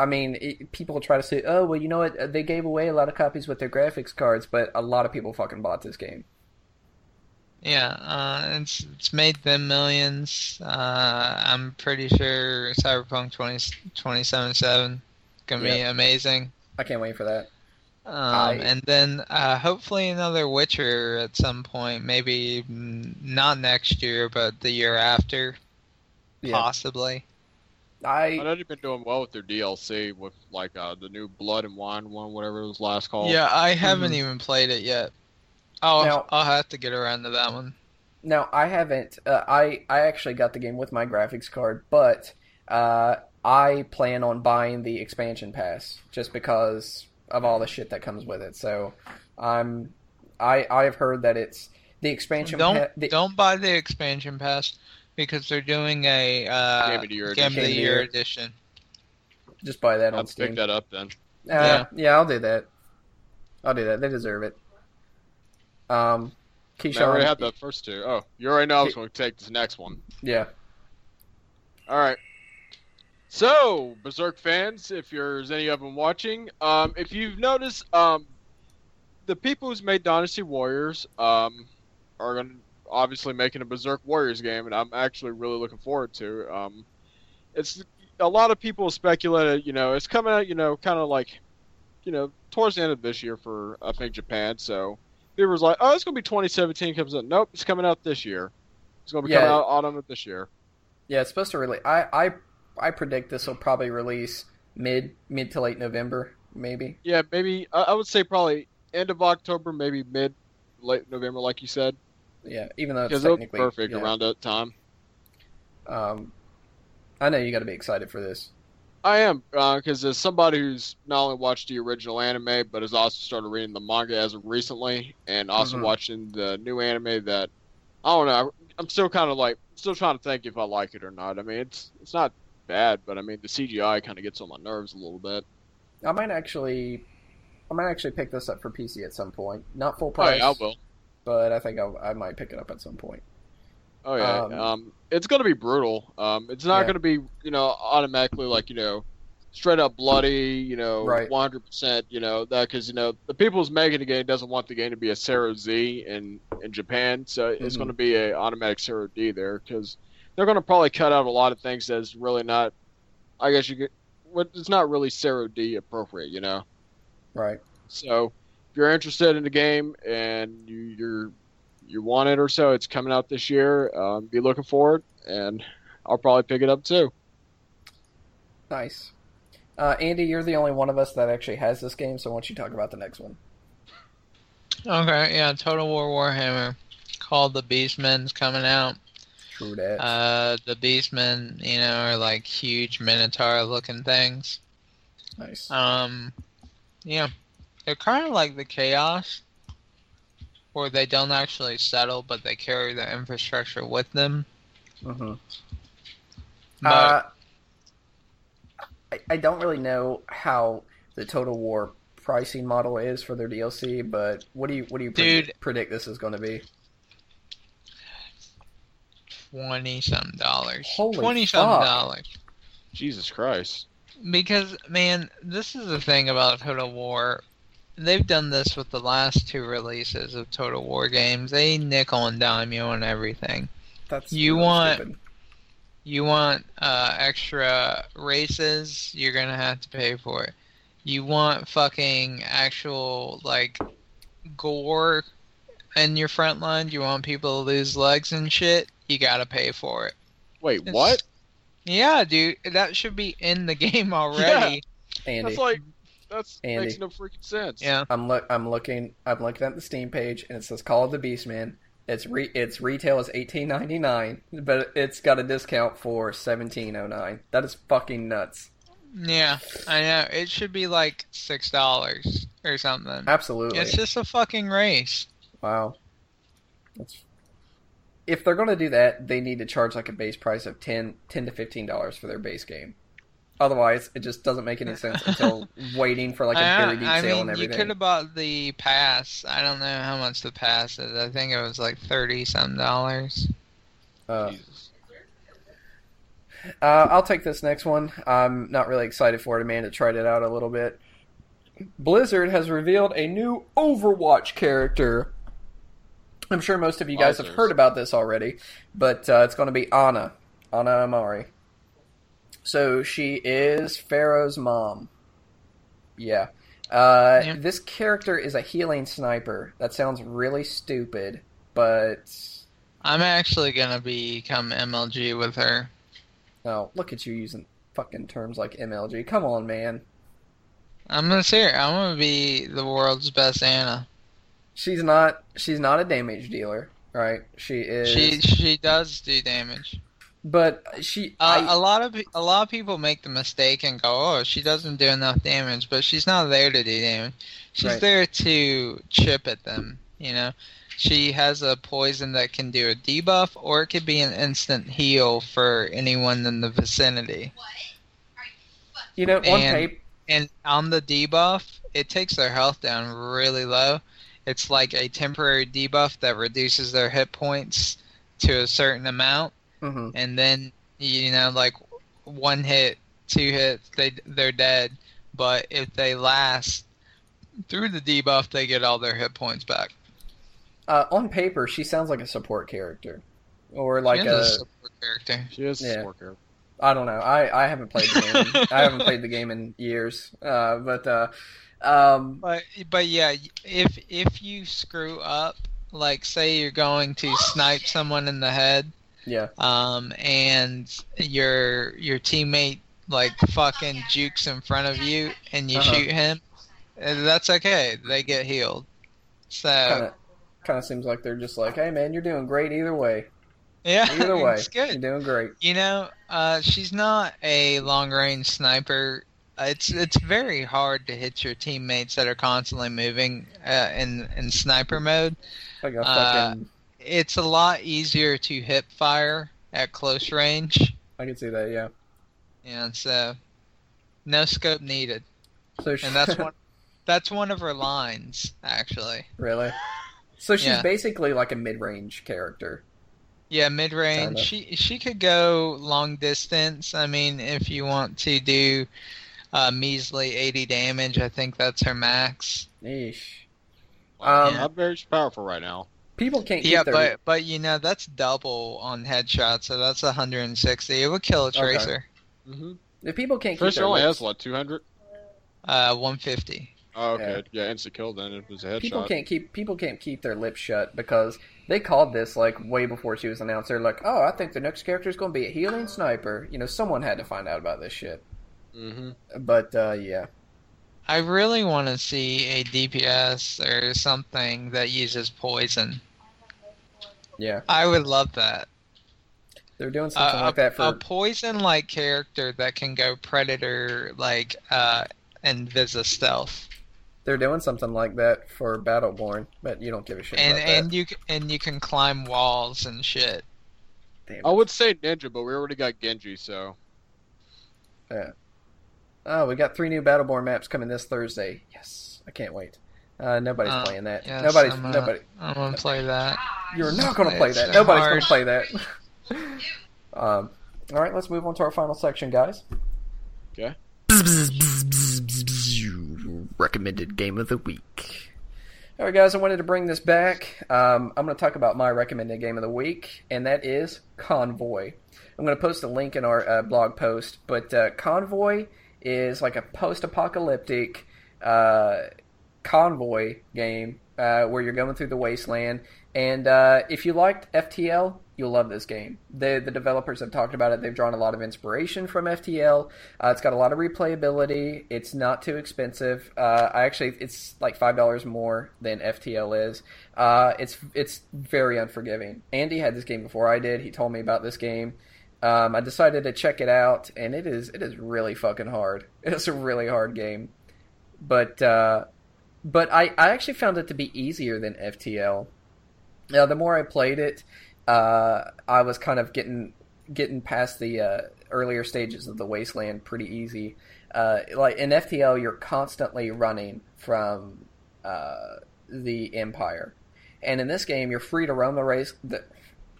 I mean, it, people try to say, "Oh, well, you know what? They gave away a lot of copies with their graphics cards, but a lot of people fucking bought this game." Yeah, uh, it's it's made them millions. Uh, I'm pretty sure Cyberpunk 20, 2077 gonna be amazing. I can't wait for that. Um, I- and then uh, hopefully another Witcher at some point. Maybe not next year, but the year after, Yeah, possibly. I I know they've been doing well with their DLC with like uh, the new Blood and Wine one, whatever it was last called. Yeah, I haven't even played it yet. I'll Now- I'll have to get around to that one. now I haven't. Uh, I I actually got the game with my graphics card, but uh, I plan on buying the expansion pass just because of all the shit that comes with it. So I'm I I've heard that it's the expansion. Don't pa- the, don't buy the expansion pass because they're doing a uh, Game of the Year Game of edition. the Year edition. just buy that I'll on pick that up then. Uh, Yeah. yeah. I'll do that. I'll do that. They deserve it. Um, I already Keyshawn, had the first two. Oh, you already know I was going to take this next one. yeah, All right. So, Berserk fans, if there's any of them watching, um, if you've noticed, um, the people who's made Dynasty Warriors um, are going to obviously making a Berserk Warriors game, and I'm actually really looking forward to. Um, it's a lot of people speculated, you know, it's coming out, you know, kind of like, you know, towards the end of this year for I think Japan. So people was like, oh, it's going to be 2017 comes out. Nope, it's coming out this year. It's going to be coming out autumn of this year. yeah. It's supposed to release. I I I predict this will probably release mid mid to late November, maybe. Yeah, maybe I I would say probably end of October, maybe mid, late November, like you said, Yeah, even though it's it'll technically perfect yeah. around that time. Um, I know you got to be excited for this. I am because as somebody who's not only watched the original anime, but has also started reading the manga as of recently, and also Mhm. watching the new anime. That I don't know. I'm still kind of like still trying to think if I like it or not. I mean, it's it's not bad, but I mean the CGI kind of gets on my nerves a little bit. I might actually, I might actually pick this up for PC at some point. Not full Oh price, yeah, I will. But I think I'll, I might pick it up at some point. Oh yeah, Um, um, it's gonna be brutal. Um, it's not Yeah. gonna be you know automatically like you know straight up bloody. You know, Right. one hundred percent. You know that because you know the people who's making the game doesn't want the game to be a CERO Z in in Japan, so it's Mhm. gonna be a automatic CERO D there because they're gonna probably cut out a lot of things that's really not. I guess you could. What it's not really CERO D appropriate. You know. Right. So if you're interested in the game and you, you're want it or so, it's coming out this year. Um, be looking for it, and I'll probably pick it up too. Nice. Uh, Andy, you're the only one of us that actually has this game, so why don't you talk about the next one? Okay, yeah, Total War Warhammer called the Beastmen's coming out. True that. Uh, the Beastmen, you know, are like huge Minotaur looking things. nice. Um, yeah, they're kind of like the Chaos, where they don't actually settle, but they carry the infrastructure with them. hmm But Uh, I, I don't really know how the Total War pricing model is for their DLC, but what do you what do you predict, Dude. predict this is going to be? twenty some dollars, Holy twenty some fuck. dollars. Jesus Christ! Because man, this is the thing about Total War. They've done this with the last two releases of Total War games. They nickel and dime you on everything. That's You really want- stupid. You want uh, extra races, you're gonna have to pay for it. You want fucking actual like gore in your front line. You want people to lose legs and shit. You gotta pay for it. Wait, It's- what? Yeah, dude, that should be in the game already. Andy. That's like That's Andy. makes no freaking sense. Yeah. I'm look I'm looking I'm looking at the Steam page and it says Call of the Beastman. Its re- its retail is eighteen ninety nine, but it's got a discount for seventeen oh nine. That is fucking nuts. Yeah, I know. It should be like six dollars or something. Absolutely. It's just a fucking race. Wow. That's if they're going to do that, they need to charge like a base price of 10, 10 to fifteen dollars for their base game. Otherwise, it just doesn't make any sense until waiting for like a very deep I sale mean, and you could have bought the pass. I don't know how much the pass is. I think it was like thirty some dollars. Uh, Jesus. Uh, I'll take this next one. I'm not really excited for it. Amanda tried it out a little bit. Blizzard has revealed a new Overwatch character. I'm sure most of you guys have heard about this already, but uh, it's going to be Ana. Ana Amari. So she is Pharah's mom. Yeah. Uh, Yeah. This character is a healing sniper. That sounds really stupid, but I'm actually gonna become MLG with her. oh, look at you using fucking terms like MLG. Come on, man. I'm gonna see her. I'm gonna be the world's best Ana. She's not. She's not a damage dealer, right? She is. She she does do damage. But she. Uh, I, a lot of a lot of people make the mistake and go, "Oh, she doesn't do enough damage," but she's not there to do damage. She's Right. there to chip at them. You know, she has a poison that can do a debuff, or it could be an instant heal for anyone in the vicinity. you know, on and- paper, And on the debuff, it takes their health down really low. It's like a temporary debuff that reduces their hit points to a certain amount. Hmm and then you know like one hit two hits they they're dead but if they last through the debuff they get all their hit points back uh, on paper, she sounds like a support character, or like She a. a support character She is Yeah. a support character. I don't know. I, I haven't played the game. I haven't played the game in years. Uh, but uh, um, but but yeah if if you screw up like say you're going to snipe someone in the head yeah, um and your your teammate like fucking jukes in front of you and you Uh-huh. shoot him uh, that's okay they get healed so kind of seems like they're just like, hey man, you're doing great either way. Yeah, Either way, it's good. you're doing great. You know, uh, she's not a long range sniper. Uh, It's it's very hard to hit your teammates that are constantly moving uh, in in sniper mode. Like a Uh, fucking. It's a lot easier to hip fire at close range. I can see that. Yeah. And so, no scope needed. So she, And that's one that's one of her lines actually. really. So she's Yeah. basically like a mid-range character. Yeah, mid range. Kinda. She she could go long distance. I mean, if you want to do uh, measly 80 damage, I think that's her max. Eesh. Wow, Um, not very powerful right now. People can't keep Yeah, their. but but you know that's double on headshot, so that's 160. It would kill a tracer. Mm-hmm. if people can't keep Tracer their only lips, has what 200. Uh, 150. Oh, okay. Yeah, instant kill then. It was a headshot. people can't keep people can't keep their lips shut because they called this like way before she was announced. They're like, "Oh, I think the next character is going to be a healing sniper." You know, someone had to find out about this shit. Mm-hmm. But uh, yeah, I really want to see a DPS or something that uses poison. Yeah, I would love that. they're doing something Uh, like that for. a poison-like character that can go predator, like uh, and Visa stealth. They're doing something like that for Battleborn, but you don't give a shit and about and that. you and you can climb walls and shit. Damn I would say Ninja, but we already got Genji, so Yeah. Oh, we got three new Battleborn maps coming this Thursday. Yes, I can't wait. Uh, nobody's Uh, playing that. yes, nobody's I'm, uh, nobody. I'm gonna play that. You're not going to play It's that. Nobody's gonna play that. um, all right, let's move on to our final section, guys. Okay. Recommended game of the week. All right, guys, I wanted to bring this back. Um, I'm going to talk about my recommended game of the week, and that is Convoy. I'm going to post a link in our uh, blog post, but uh, Convoy is like a post-apocalyptic uh, convoy game uh, where you're going through the wasteland. And uh, if you liked FTL, you'll love this game. The the developers have talked about it. They've drawn a lot of inspiration from FTL. Uh, it's got a lot of replayability. It's not too expensive. Uh, I actually it's like five dollars more than FTL is. Uh, it's it's very unforgiving. Andy had this game before I did. He told me about this game. Um, I decided to check it out, and it is it is really fucking hard. It's a really hard game, but uh, but I, I actually found it to be easier than FTL. Now, the more I played it, uh, I was kind of getting getting past the uh, earlier stages of the wasteland pretty easy. Uh, like in FTL, you're constantly running from uh, the Empire, and in this game, you're free to roam the race, the,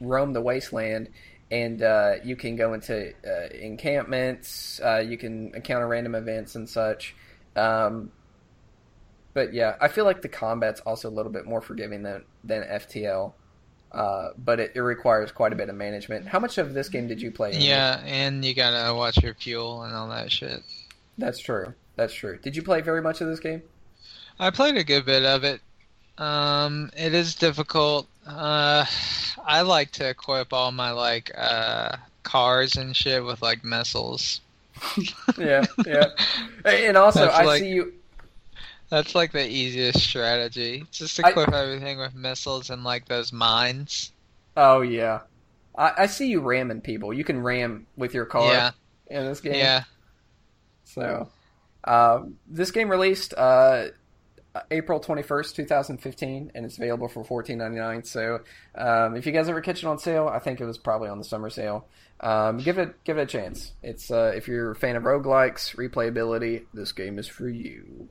roam the wasteland, and uh, you can go into uh, encampments. You can encounter random events and such. Um, but yeah, I feel like the combat's also a little bit more forgiving than than FTL. Uh, but it, it requires quite a bit of management. How much of this game did you play? Andy? Yeah, and you gotta watch your fuel and all that shit. that's true. That's true. Did you play very much of this game? I played a good bit of it. Um, it is difficult. Uh, I like to equip all my like uh cars and shit with like missiles. yeah, yeah. And also, That's I like- see you. That's like the easiest strategy. Just I- equip everything with missiles and like those mines. Oh yeah, I, I see you ramming people. You can ram with your car Yeah, in this game. yeah. So, uh, this game released uh, April twenty first, two thousand fifteen, and it's available for fourteen ninety nine. So, um, if you guys ever catch it on sale, I think it was probably on the summer sale. Um, give it give it a chance. It's uh, if you're a fan of roguelikes, replayability, this game is for you.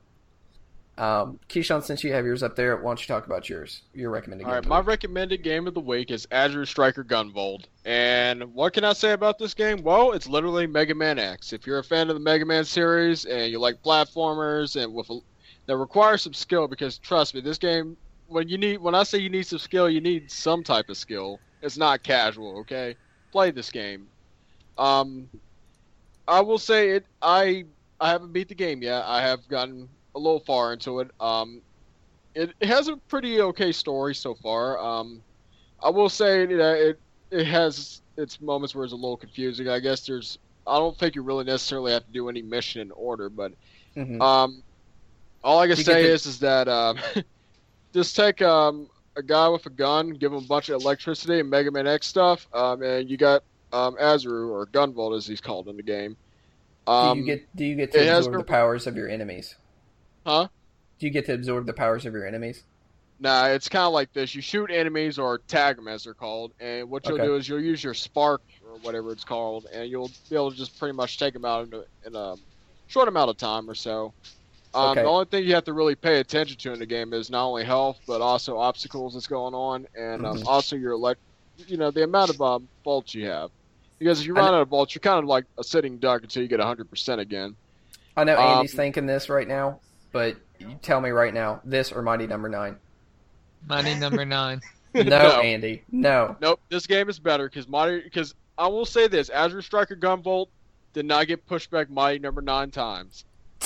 Um, Keyshawn, since you have yours up there, why don't you talk about yours? Your recommended All game. right, my week. recommended game of the week is Azure Striker Gunvolt. And what can I say about this game? Well, it's literally Mega Man X. If you're a fan of the Mega Man series and you like platformers and with a, that require some skill, because trust me, this game when you need when I say you need some skill, you need some type of skill. It's not casual, okay? Play this game. Um, I will say it. I I haven't beat the game yet. I have gotten a little far into it. Um, it, it has a pretty okay story so far. Um, I will say that it it has its moments where it's a little confusing. I guess there's I don't think you really necessarily have to do any mission in order, but Mhm. um, all I can You say the- is is that um, just take um, a guy with a gun, give him a bunch of electricity and Mega Man X stuff, um, and you got um, Azru or Gunvolt as he's called in the game. Um, do you get do you get to it has absorb been- the powers of your enemies? Huh? Do you get to absorb the powers of your enemies? Nah, it's kind of like this. You shoot enemies or tag them as they're called, and what you'll Okay. do is you'll use your spark or whatever it's called, and you'll be able to just pretty much take them out in a, in a short amount of time or so. Um, Okay. The only thing you have to really pay attention to in the game is not only health, but also obstacles that's going on, and um, Mhm. also your elect, you know, the amount of um, bolts you have. Because if you run out of bolts, you're kind of like a sitting duck until you get 100% again. I know Um, Andy's thinking this right now, but you tell me right now, this or Mighty Number Nine? Mighty number nine. No, No. Andy, no. Nope, this game is better because Mighty. Because I will say this: Azure Striker Gunvolt did not get pushed back Mighty number nine times.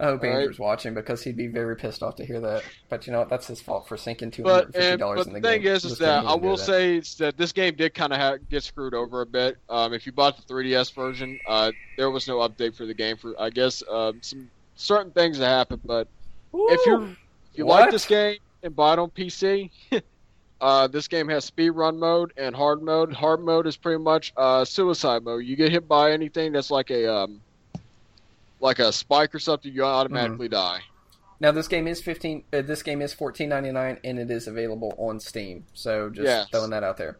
I hope All right. Andrew's watching because he'd be very pissed off to hear that. But you know what? That's his fault for sinking two hundred But and fifty and dollars but the the thing game. is, is that I will that. say is that this game did kind of ha- get screwed over a bit. Um, if you bought the 3DS version, uh, there was no update for the game for I guess um, some certain things that happen. But if you if you What? like this game and buy it on PC, uh, this game has speed run mode and hard mode. Hard mode is pretty much uh, suicide mode. You get hit by anything that's like a um, like a spike or something, you automatically Mm-hmm. die. Now this game is fifteen. Uh, this game is fourteen ninety nine, and it is available on Steam. So just Yes. throwing that out there.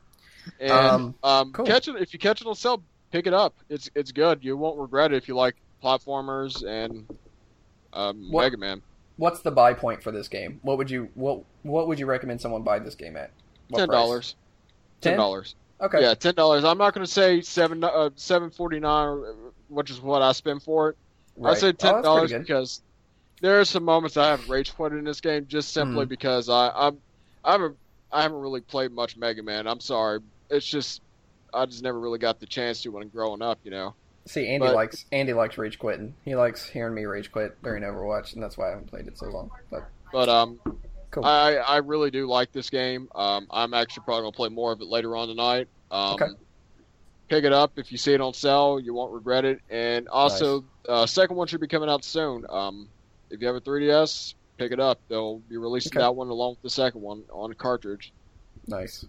And Um, um, cool. catch it if you catch it on sale, pick it up. It's it's good. You won't regret it if you like platformers and um, What- Mega Man. What's the buy point for this game? What would you what What would you recommend someone buy this game at? What ten dollars. Ten dollars. Okay. Yeah, ten dollars. I'm not going to say seven uh, seven forty nine, which is what I spend for it. I say ten dollars good. because there are some moments I have rage quit in this game just simply Mhm. because I I'm I haven't I haven't really played much Mega Man. I'm sorry. It's just I just never really got the chance to when I'm growing up. You know. See, Andy but- likes Andy likes rage quitting. He likes hearing me rage quit during Overwatch, and that's why I haven't played it so long. But But um, Cool. I I really do like this game. Um, I'm actually probably gonna play more of it later on tonight. Um, Okay. Pick it up if you see it on sale. You won't regret it. And also, uh, second one should be coming out soon. Um, if you have a 3DS, pick it up. They'll be releasing Okay. that one along with the second one on cartridge. Nice.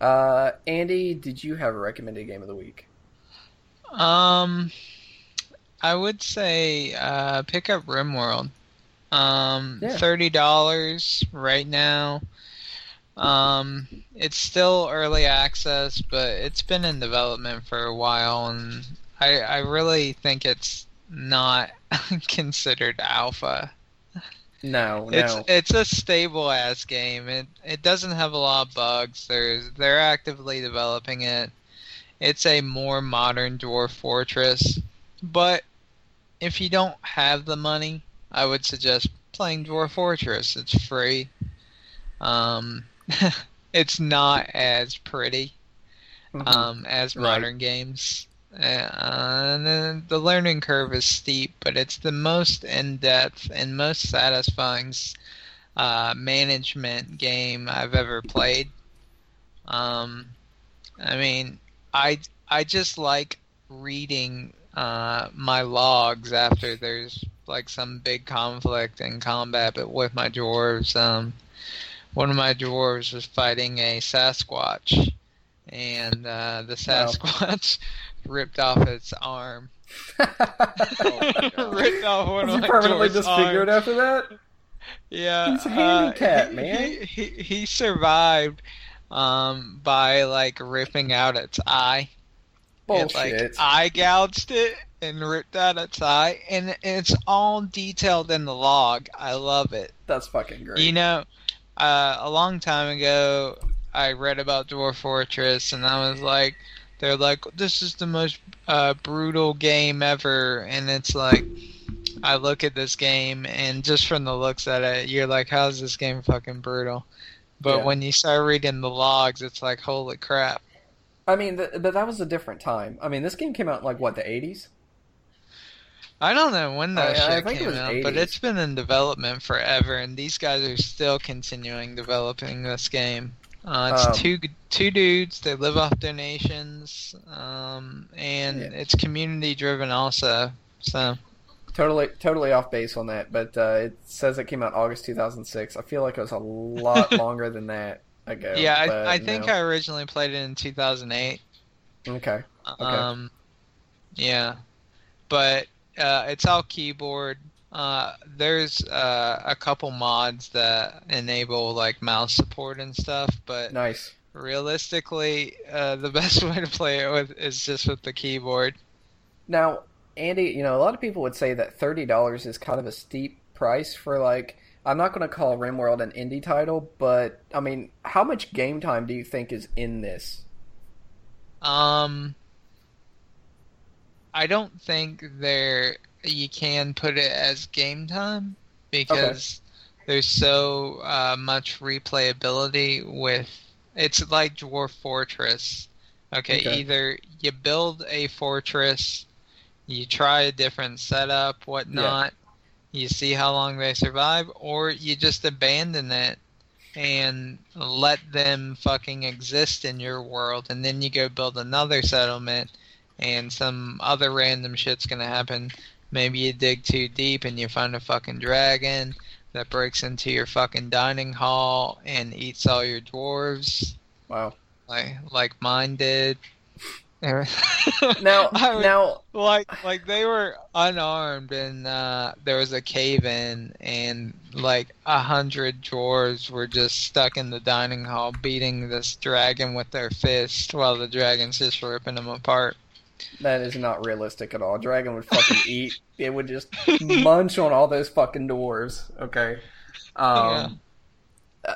Uh, Andy, did you have a recommended game of the week? Um, I would say uh, pick up RimWorld. Um, Yeah. thirty dollars right now. Um, it's still early access, but it's been in development for a while, and I I really think it's not considered alpha. No, It's no. it's a stable ass game. It it doesn't have a lot of bugs. There's they're actively developing it. It's a more modern Dwarf Fortress, but if you don't have the money, I would suggest playing Dwarf Fortress. It's free. Um, it's not as pretty Mhm. um, as Right. modern games. Uh, and then the learning curve is steep, but it's the most in-depth and most satisfying uh, management game I've ever played. Um, I mean, I I just like reading uh, my logs after there's like some big conflict in combat, but with my dwarves. Um, one of my dwarves was fighting a Sasquatch, and uh, the Wow. Sasquatch ripped off its arm. Oh ripped off one Was of he my permanently dwarves' disfigured arms. after that? Yeah, He's uh, handicapped, he, man. He, he he survived um by like ripping out its eye. It, like Bullshit. eye gouged it and ripped out its eye, and it's all detailed in the log. I love it. That's fucking great. You know, uh, a long time ago, I read about Dwarf Fortress, and I was like, they're like, this is the most uh, brutal game ever, and it's like, I look at this game, and just from the looks at it, you're like, how's this game fucking brutal? But Yeah. when you start reading the logs, it's like, holy crap. I mean, th- but that was a different time. I mean, this game came out in like what the '80s. I don't know when that I- I shit think it came was out, but it's been in development forever, and these guys are still continuing developing this game. Uh, it's Um, two two dudes. They live off donations, um, and Yeah. it's community driven also. So Totally, totally off base on that. But uh, it says it came out August 2006. I feel like it was a lot longer than that ago. yeah, I, I think no. I originally played it in 2008. Okay. Um, yeah, but uh, it's all keyboard. Uh, there's uh, a couple mods that enable like mouse support and stuff, but Nice. realistically, uh, the best way to play it with is just with the keyboard. Now, Andy, you know, a lot of people would say that thirty dollars is kind of a steep price for like. I'm not going to call RimWorld an indie title, but I mean, how much game time do you think is in this? Um, I don't think there you can put it as game time because there's so uh, much replayability with. It's like Dwarf Fortress. Okay, Okay. either you build a fortress, you try a different setup, whatnot, you see how long they survive, or you just abandon it and let them fucking exist in your world, and then you go build another settlement, and some other random shit's gonna happen. Maybe you dig too deep and you find a fucking dragon that breaks into your fucking dining hall and eats all your dwarves, Wow. like like mine did. Now, I was- now, like like they were unarmed and uh there was a cave in and like a hundred dwarves were just stuck in the dining hall beating this dragon with their fist while the dragon's just ripping them apart that is not realistic at all. Dragon would fucking eat. It would just munch on all those fucking dwarves. Okay. Um, uh,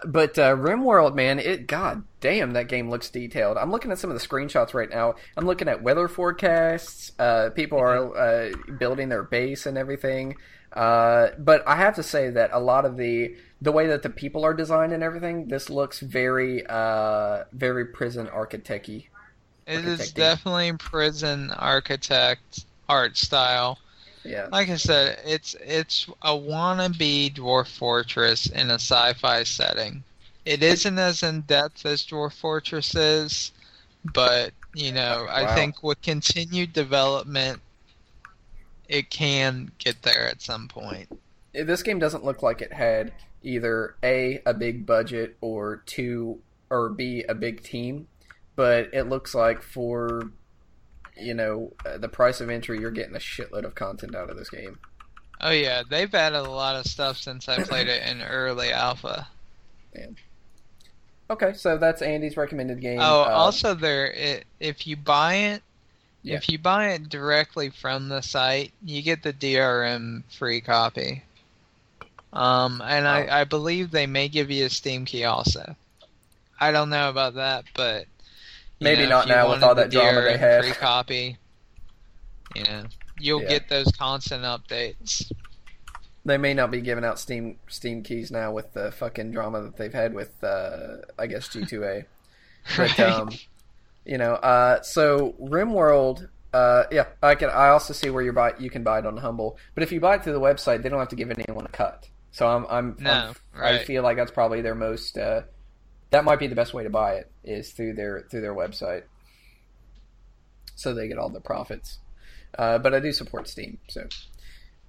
But uh, RimWorld, man, it god damn that game looks detailed. I'm looking at some of the screenshots right now. I'm looking at weather forecasts. Uh, people are uh, building their base and everything. Uh, but I have to say that a lot of the the way that the people are designed and everything, this looks very uh, very prison architecty. It is definitely prison architect art style Yeah. like I said, it's it's a wannabe Dwarf Fortress in a sci-fi setting. It isn't as in depth as Dwarf Fortress is, but you know, I think with continued development, it can get there at some point. This game doesn't look like it had either A, a big budget, or two, or B, a big team. But it looks like for, you know, uh, the price of entry, you're getting a shitload of content out of this game. Oh yeah, they've added a lot of stuff since I played it in early alpha. Okay, so that's Andy's recommended game. Oh, Uh, also there, i if you buy it, Yeah. if you buy it directly from the site, you get the DRM free copy. Um, and Oh. I, I believe they may give you a Steam key also. I don't know about that, but Maybe know, not now with all the that drama they have. Free copy. You know, you'll Yeah. get those constant updates. They may not be giving out Steam Steam keys now with the fucking drama that they've had with, uh, I guess G2A. But um, you know, uh, so RimWorld, uh, yeah, I can. I also see where you buy you can buy it on Humble, but if you buy it through the website, they don't have to give anyone a cut. So I'm, I'm, No, I'm I feel like that's probably their most. Uh, that might be the best way to buy it is through their through their website, so they get all the profits. Uh, but I do support Steam, so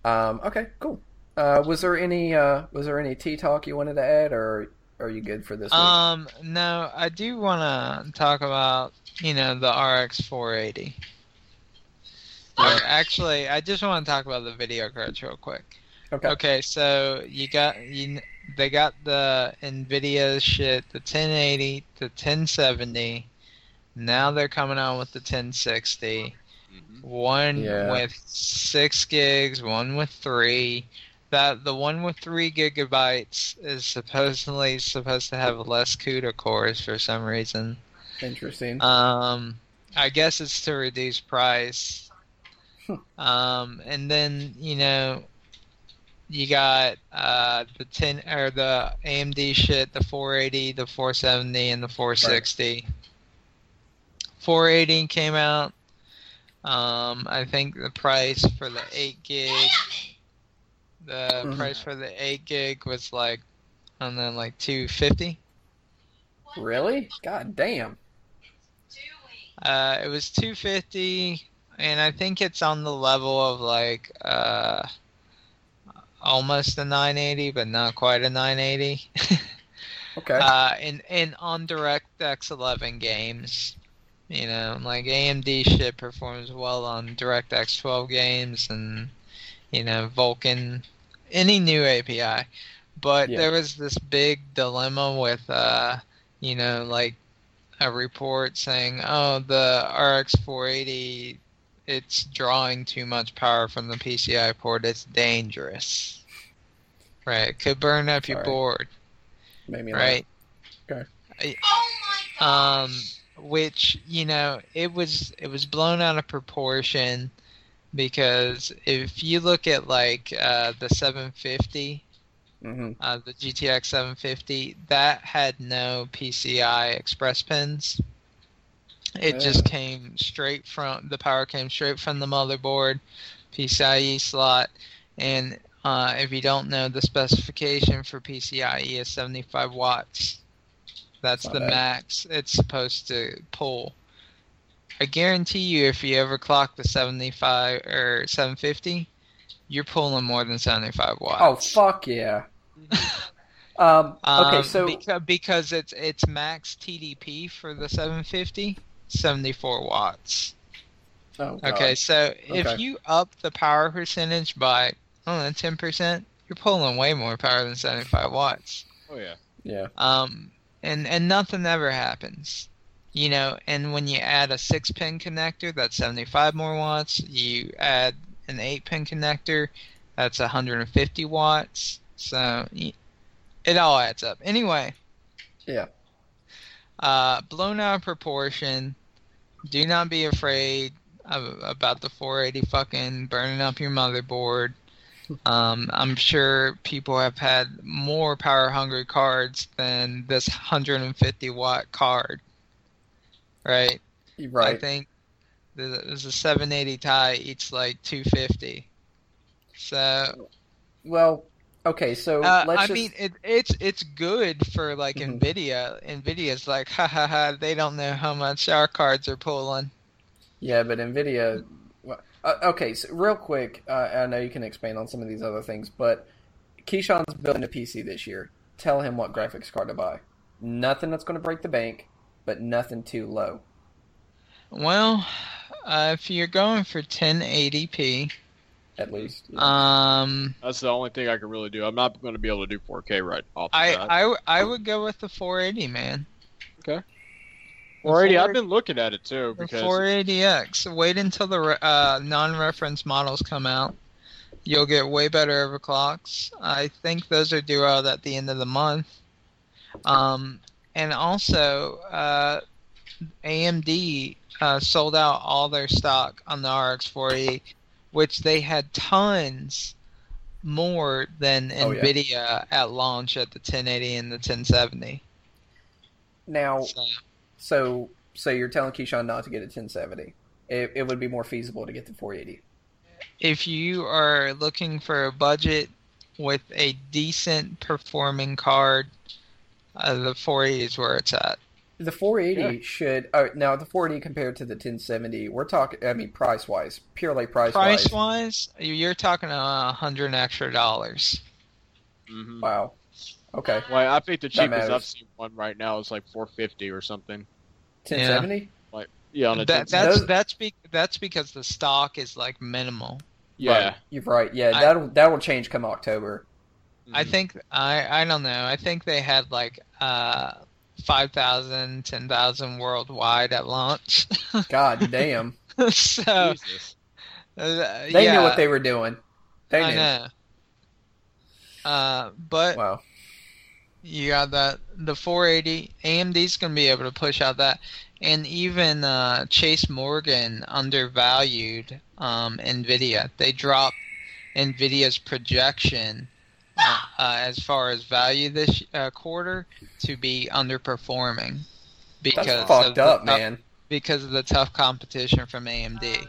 um, okay, cool. Uh, was there any uh, was there any tea talk you wanted to add, or are you good for this week? Um, no, I do want to talk about you know the RX 480. Or Actually, I just want to talk about the video cards real quick. okay. Okay, so you got you they got the Nvidia shit, the 1080, the 1070. Now they're coming out with the 1060. Mhm. One Yeah. with six gigs, one with three. That the one with three gigabytes is supposedly supposed to have less CUDA cores for some reason. Interesting. Um, I guess it's to reduce price. um, and then you know, you got uh the ten or the AMD shit, the 480, the 470, and the 460. 480 came out. Um, I think the price for the 8 gig, the Mhm. price for the 8 gig was like, I don't know, like 250. Really? God damn. Uh, it was 250, and I think it's on the level of like uh, almost a 980, but not quite a 980. Okay. uh, and and on DirectX 11 games, you know, like AMD shit performs well on DirectX 12 games, and you know Vulkan, any new API. But Yeah. there was this big dilemma with, uh, you know, like a report saying, "Oh, the RX 480, it's drawing too much power from the PCI port. It's dangerous." Right, it could burn up your Sorry. board. Made me Right. Okay. Oh my gosh. Um, which you know, it was it was blown out of proportion because if you look at like uh, the 750, hmm uh, the GTX 750, that had no PCI Express pins. It Yeah. just came straight from the power came straight from the motherboard, PCIe slot, and uh, if you don't know, the specification for PCIe is 75 watts. That's Not the bad. max it's supposed to pull. I guarantee you, if you ever clock the 75 or 750, you're pulling more than 75 watts. Oh fuck yeah. Um, okay, Um, so because, because it's it's max TDP for the 750, 74 watts. oh, Okay, so Okay. if you up the power percentage by I don't know 10 percent, you're pulling way more power than 75 watts. Oh yeah. yeah, Um, and and nothing ever happens. You know, and when you add a six pin connector, that's 75 more watts. You add an eight pin connector, that's 150 watts. So it all adds up. Anyway. Yeah. Uh, blown out of proportion. Do not be afraid of, about the 480 fucking burning up your motherboard. Um, I'm sure people have had more power hungry cards than this 150 watt card. Right? you're I think there's a 780 Ti eats like 250. So Well, okay, so uh, let's I just mean, it, it's it's good for like Mhm. Nvidia. Nvidia's like, ha ha ha. They don't know how much our cards are pulling. Yeah, but Nvidia. well, Uh, okay, so real quick, uh, I know you can expand on some of these other things, but Keyshawn's building a PC this year. Tell him what graphics card to buy. Nothing that's going to break the bank, but nothing too low. Well, uh, if you're going for 1080p, At least. um, That's the only thing I can really do. I'm not going to be able to do 4K right off the I, bat. I w- I would go with the 480, man. Okay. 480. the I've been looking at it too The because 480X. Wait until the uh, non-reference models come out. You'll get way better overclocks. I think those are due out at the end of the month. Um, and also, uh, AMD uh, sold out all their stock on the RX 480, which they had tons more than Oh, yeah. NVIDIA at launch at the 1080 and the 1070. Now, So, so so you're telling Keyshawn not to get a 1070. It, it would be more feasible to get the 480. if you are looking for a budget with a decent performing card, uh, the 480 is where it's at. The 480 should uh, now the 480 compared to the 1070. We're talking. I mean, price wise, purely price Price wise. wise, you're talking a hundred extra dollars. Mhm. Wow. Okay. Well, I think the cheapest I've seen one right now is like 450 or something. 1070. Yeah, on a That, that's Those- that's be, that's because the stock is like minimal. yeah. Right. You're right. Yeah, that'll that will change come October. I Mhm. think I I don't know. I think they had like uh 5,000, 10,000 worldwide at launch. God damn. so Jesus. uh, They yeah, knew what they were doing. They I know. Uh, but Wow. you got that the 480 AMD's gonna be able to push out that, and even uh, Chase Morgan undervalued um, Nvidia. They dropped Nvidia's projection uh, uh, as far as value this uh, quarter to be underperforming because That's of fucked the up, tough- man. Because of the tough competition from AMD.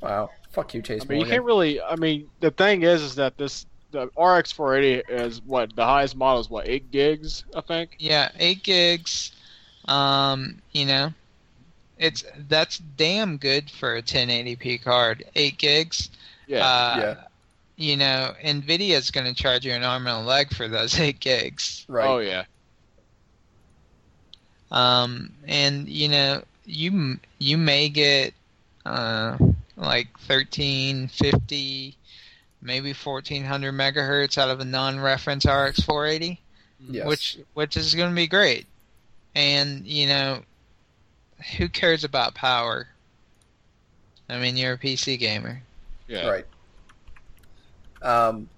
Wow. Fuck you, Chase I mean, you can't really. I mean, the thing is, is that this the RX 480 is what the highest model is what eight gigs, I think. Yeah, eight gigs. Um, you know, it's that's damn good for a 1080p card. Eight gigs. Yeah. Uh, Yeah. You know, Nvidia's going to charge you an arm and a leg for those eight gigs. right. Oh yeah. Um, and you know, you you may get uh like 1350, maybe 1400 megahertz out of a non-reference RX 480. Yes. which which is going to be great. And you know, who cares about power? I mean, you're a PC gamer. Yeah. Right. Um,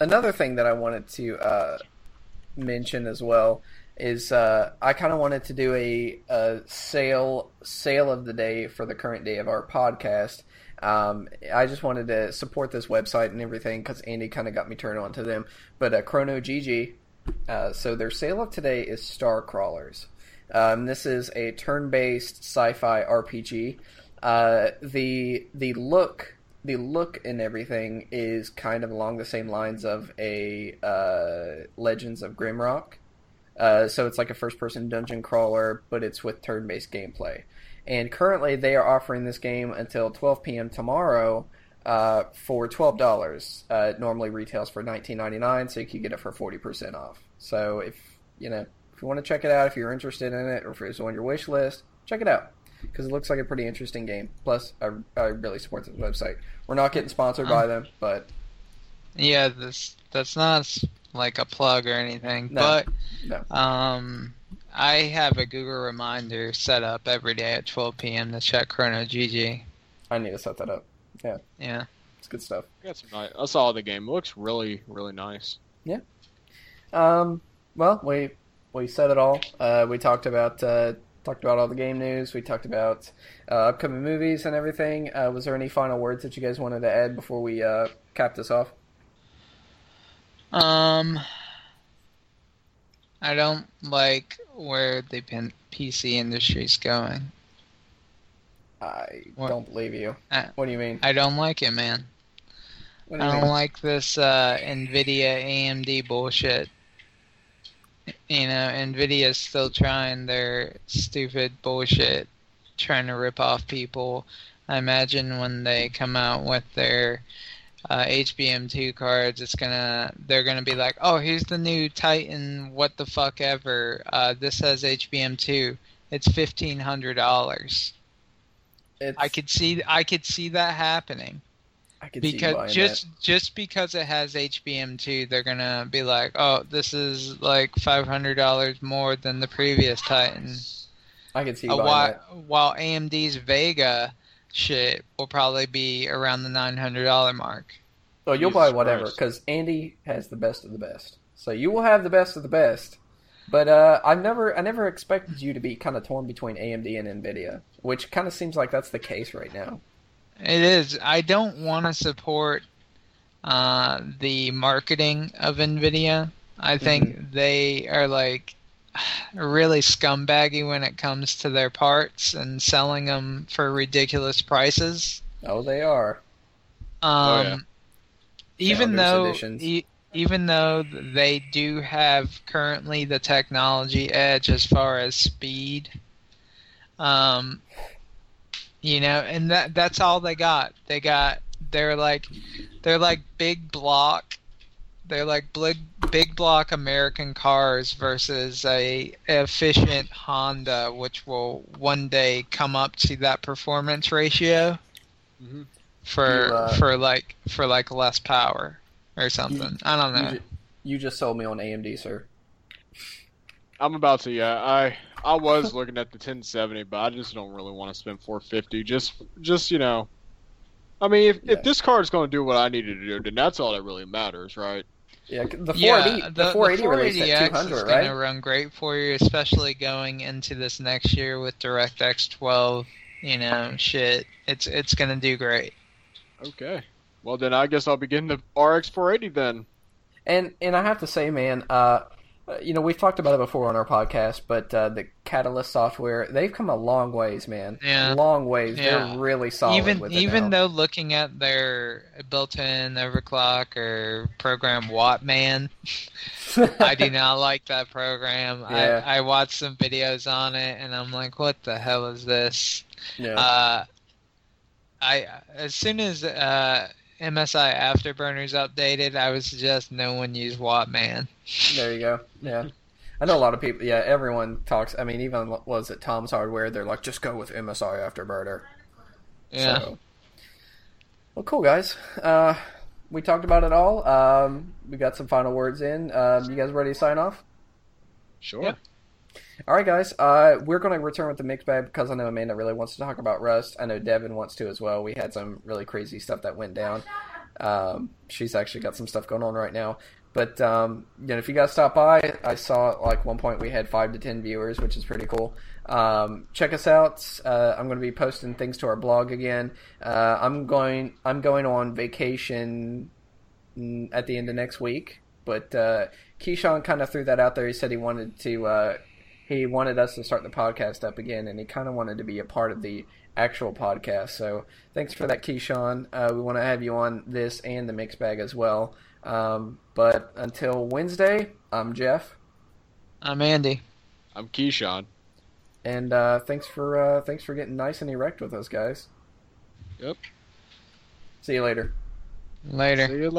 another thing that I wanted to uh, mention as well is uh, I kind of wanted to do a, a sale sale of the day for the current day of our podcast. Um, I just wanted to support this website and everything because Andy kind of got me turned on to them. But uh, Chrono GG, uh, so their sale of today is StarCrawlers. Um, this is a turn-based sci-fi RPG. Uh, the the look the look and everything is kind of along the same lines of a uh, Legends of Grimrock. Uh, so it's like a first-person dungeon crawler, but it's with turn-based gameplay. And currently, they are offering this game until 12 p.m. tomorrow uh, for twelve dollars. Uh, it normally retails for 19.99, so you can get it for 40% off. So if you know if you want to check it out, if you're interested in it, or if it's on your wish list, check it out because it looks like a pretty interesting game. Plus, I, I really support this website. We're not getting sponsored by them, but Yeah, this that's not like a plug or anything, No. but No. um, I have a Google reminder set up every day at 12 p.m. to check Chrono GG. I need to set that up. Yeah. Yeah. It's good stuff. Got some nice. I saw the game. It looks really, really nice. Yeah. Um, well, we we said it all. Uh, we talked about uh, talked about all the game news. We talked about uh, upcoming movies and everything. Uh, was there any final words that you guys wanted to add before we uh, cap this off? Um, I don't like where the PC industry's going. I What? don't believe you. Uh, What do you mean? I don't like it, man. Do I don't mean? like this uh, NVIDIA AMD bullshit. You know, NVIDIA's still trying their stupid bullshit, trying to rip off people. I imagine when they come out with their uh, HBM2 cards, it's gonna they're gonna be like, oh, here's the new Titan, what the fuck ever. Uh, this has HBM2. It's fifteen hundred dollars. I could see I could see that happening because buying just just because it has HBM2, they're gonna be like, oh, this is like five hundred dollars more than the previous Titan. I can see you Uh, buying while, while AMD's Vega shit will probably be around the nine hundred dollar mark. Oh, you'll Jesus buy whatever because Andy has the best of the best. So you will have the best of the best. But uh, I've never, I never expected you to be kind of torn between AMD and Nvidia, which kind of seems like that's the case right now. It is. I don't want to support uh, the marketing of Nvidia. I think Mm-hmm. they are like really scumbaggy when it comes to their parts and selling them for ridiculous prices. Oh, they are. Um, Oh, yeah. even though e- even though they do have currently the technology edge as far as speed, um, you know, and that that's all they got. They got they're like they're like big block. They're like big big block American cars versus a efficient Honda, which will one day come up to that performance ratio Mhm. for You, uh, for like for like less power or something. I don't You, know. you just sold me on AMD, sir. I'm about to. Yeah, I I was looking at the 1070, but I just don't really want to spend 450. Just just you know, I mean, if, Yeah. if this card is going to do what I needed to do, then that's all that really matters, right? Yeah, the 480, yeah, the, 480 released at 480X 200, is right? going to run great for you, especially going into this next year with DirectX 12. You know, shit, it's it's going to do great. Okay. Well, then I guess I'll begin the RX 480 then. And and I have to say, man, uh, you know, we've talked about it before on our podcast, but uh, the Catalyst software, they've come a long ways, man. Yeah. Long ways. Yeah. They're really solid even with it even now. though looking at their built-in overclock or program Wattman, I do not like that program. Yeah. I, I watched some videos on it and I'm like, what the hell is this? Yeah. Uh, I as soon as uh, MSI Afterburners updated, I would suggest no one use Wattman. There you go. Yeah. I know a lot of people. Yeah, everyone talks. I mean, even was it Tom's Hardware? They're like, just go with MSI Afterburner. Yeah. So. Well, cool guys. Uh, we talked about it all. Um, we got some final words in. Um, you guys ready to sign off? Sure. Yeah. All right, guys. Uh, we're going to return with the mixed bag because I know Amanda really wants to talk about Rust. I know Devin wants to as well. We had some really crazy stuff that went down. Um, she's actually got some stuff going on right now. But um, you know, if you guys stop by, I saw at like one point we had five to ten viewers, which is pretty cool. Um, check us out. Uh, I'm going to be posting things to our blog again. Uh, I'm going. I'm going on vacation at the end of next week. But uh, Keyshawn kind of threw that out there. He said he wanted to. He wanted us to start the podcast up again, and he kind of wanted to be a part of the actual podcast. So thanks for that, Keyshawn. Uh, we want to have you on this and the mix bag as well. Um, but until Wednesday, I'm Jeff, I'm Andy. I'm Keyshawn. and uh, thanks for uh, thanks for getting nice and erect with us, guys. Yep. See you later. Later. See you later.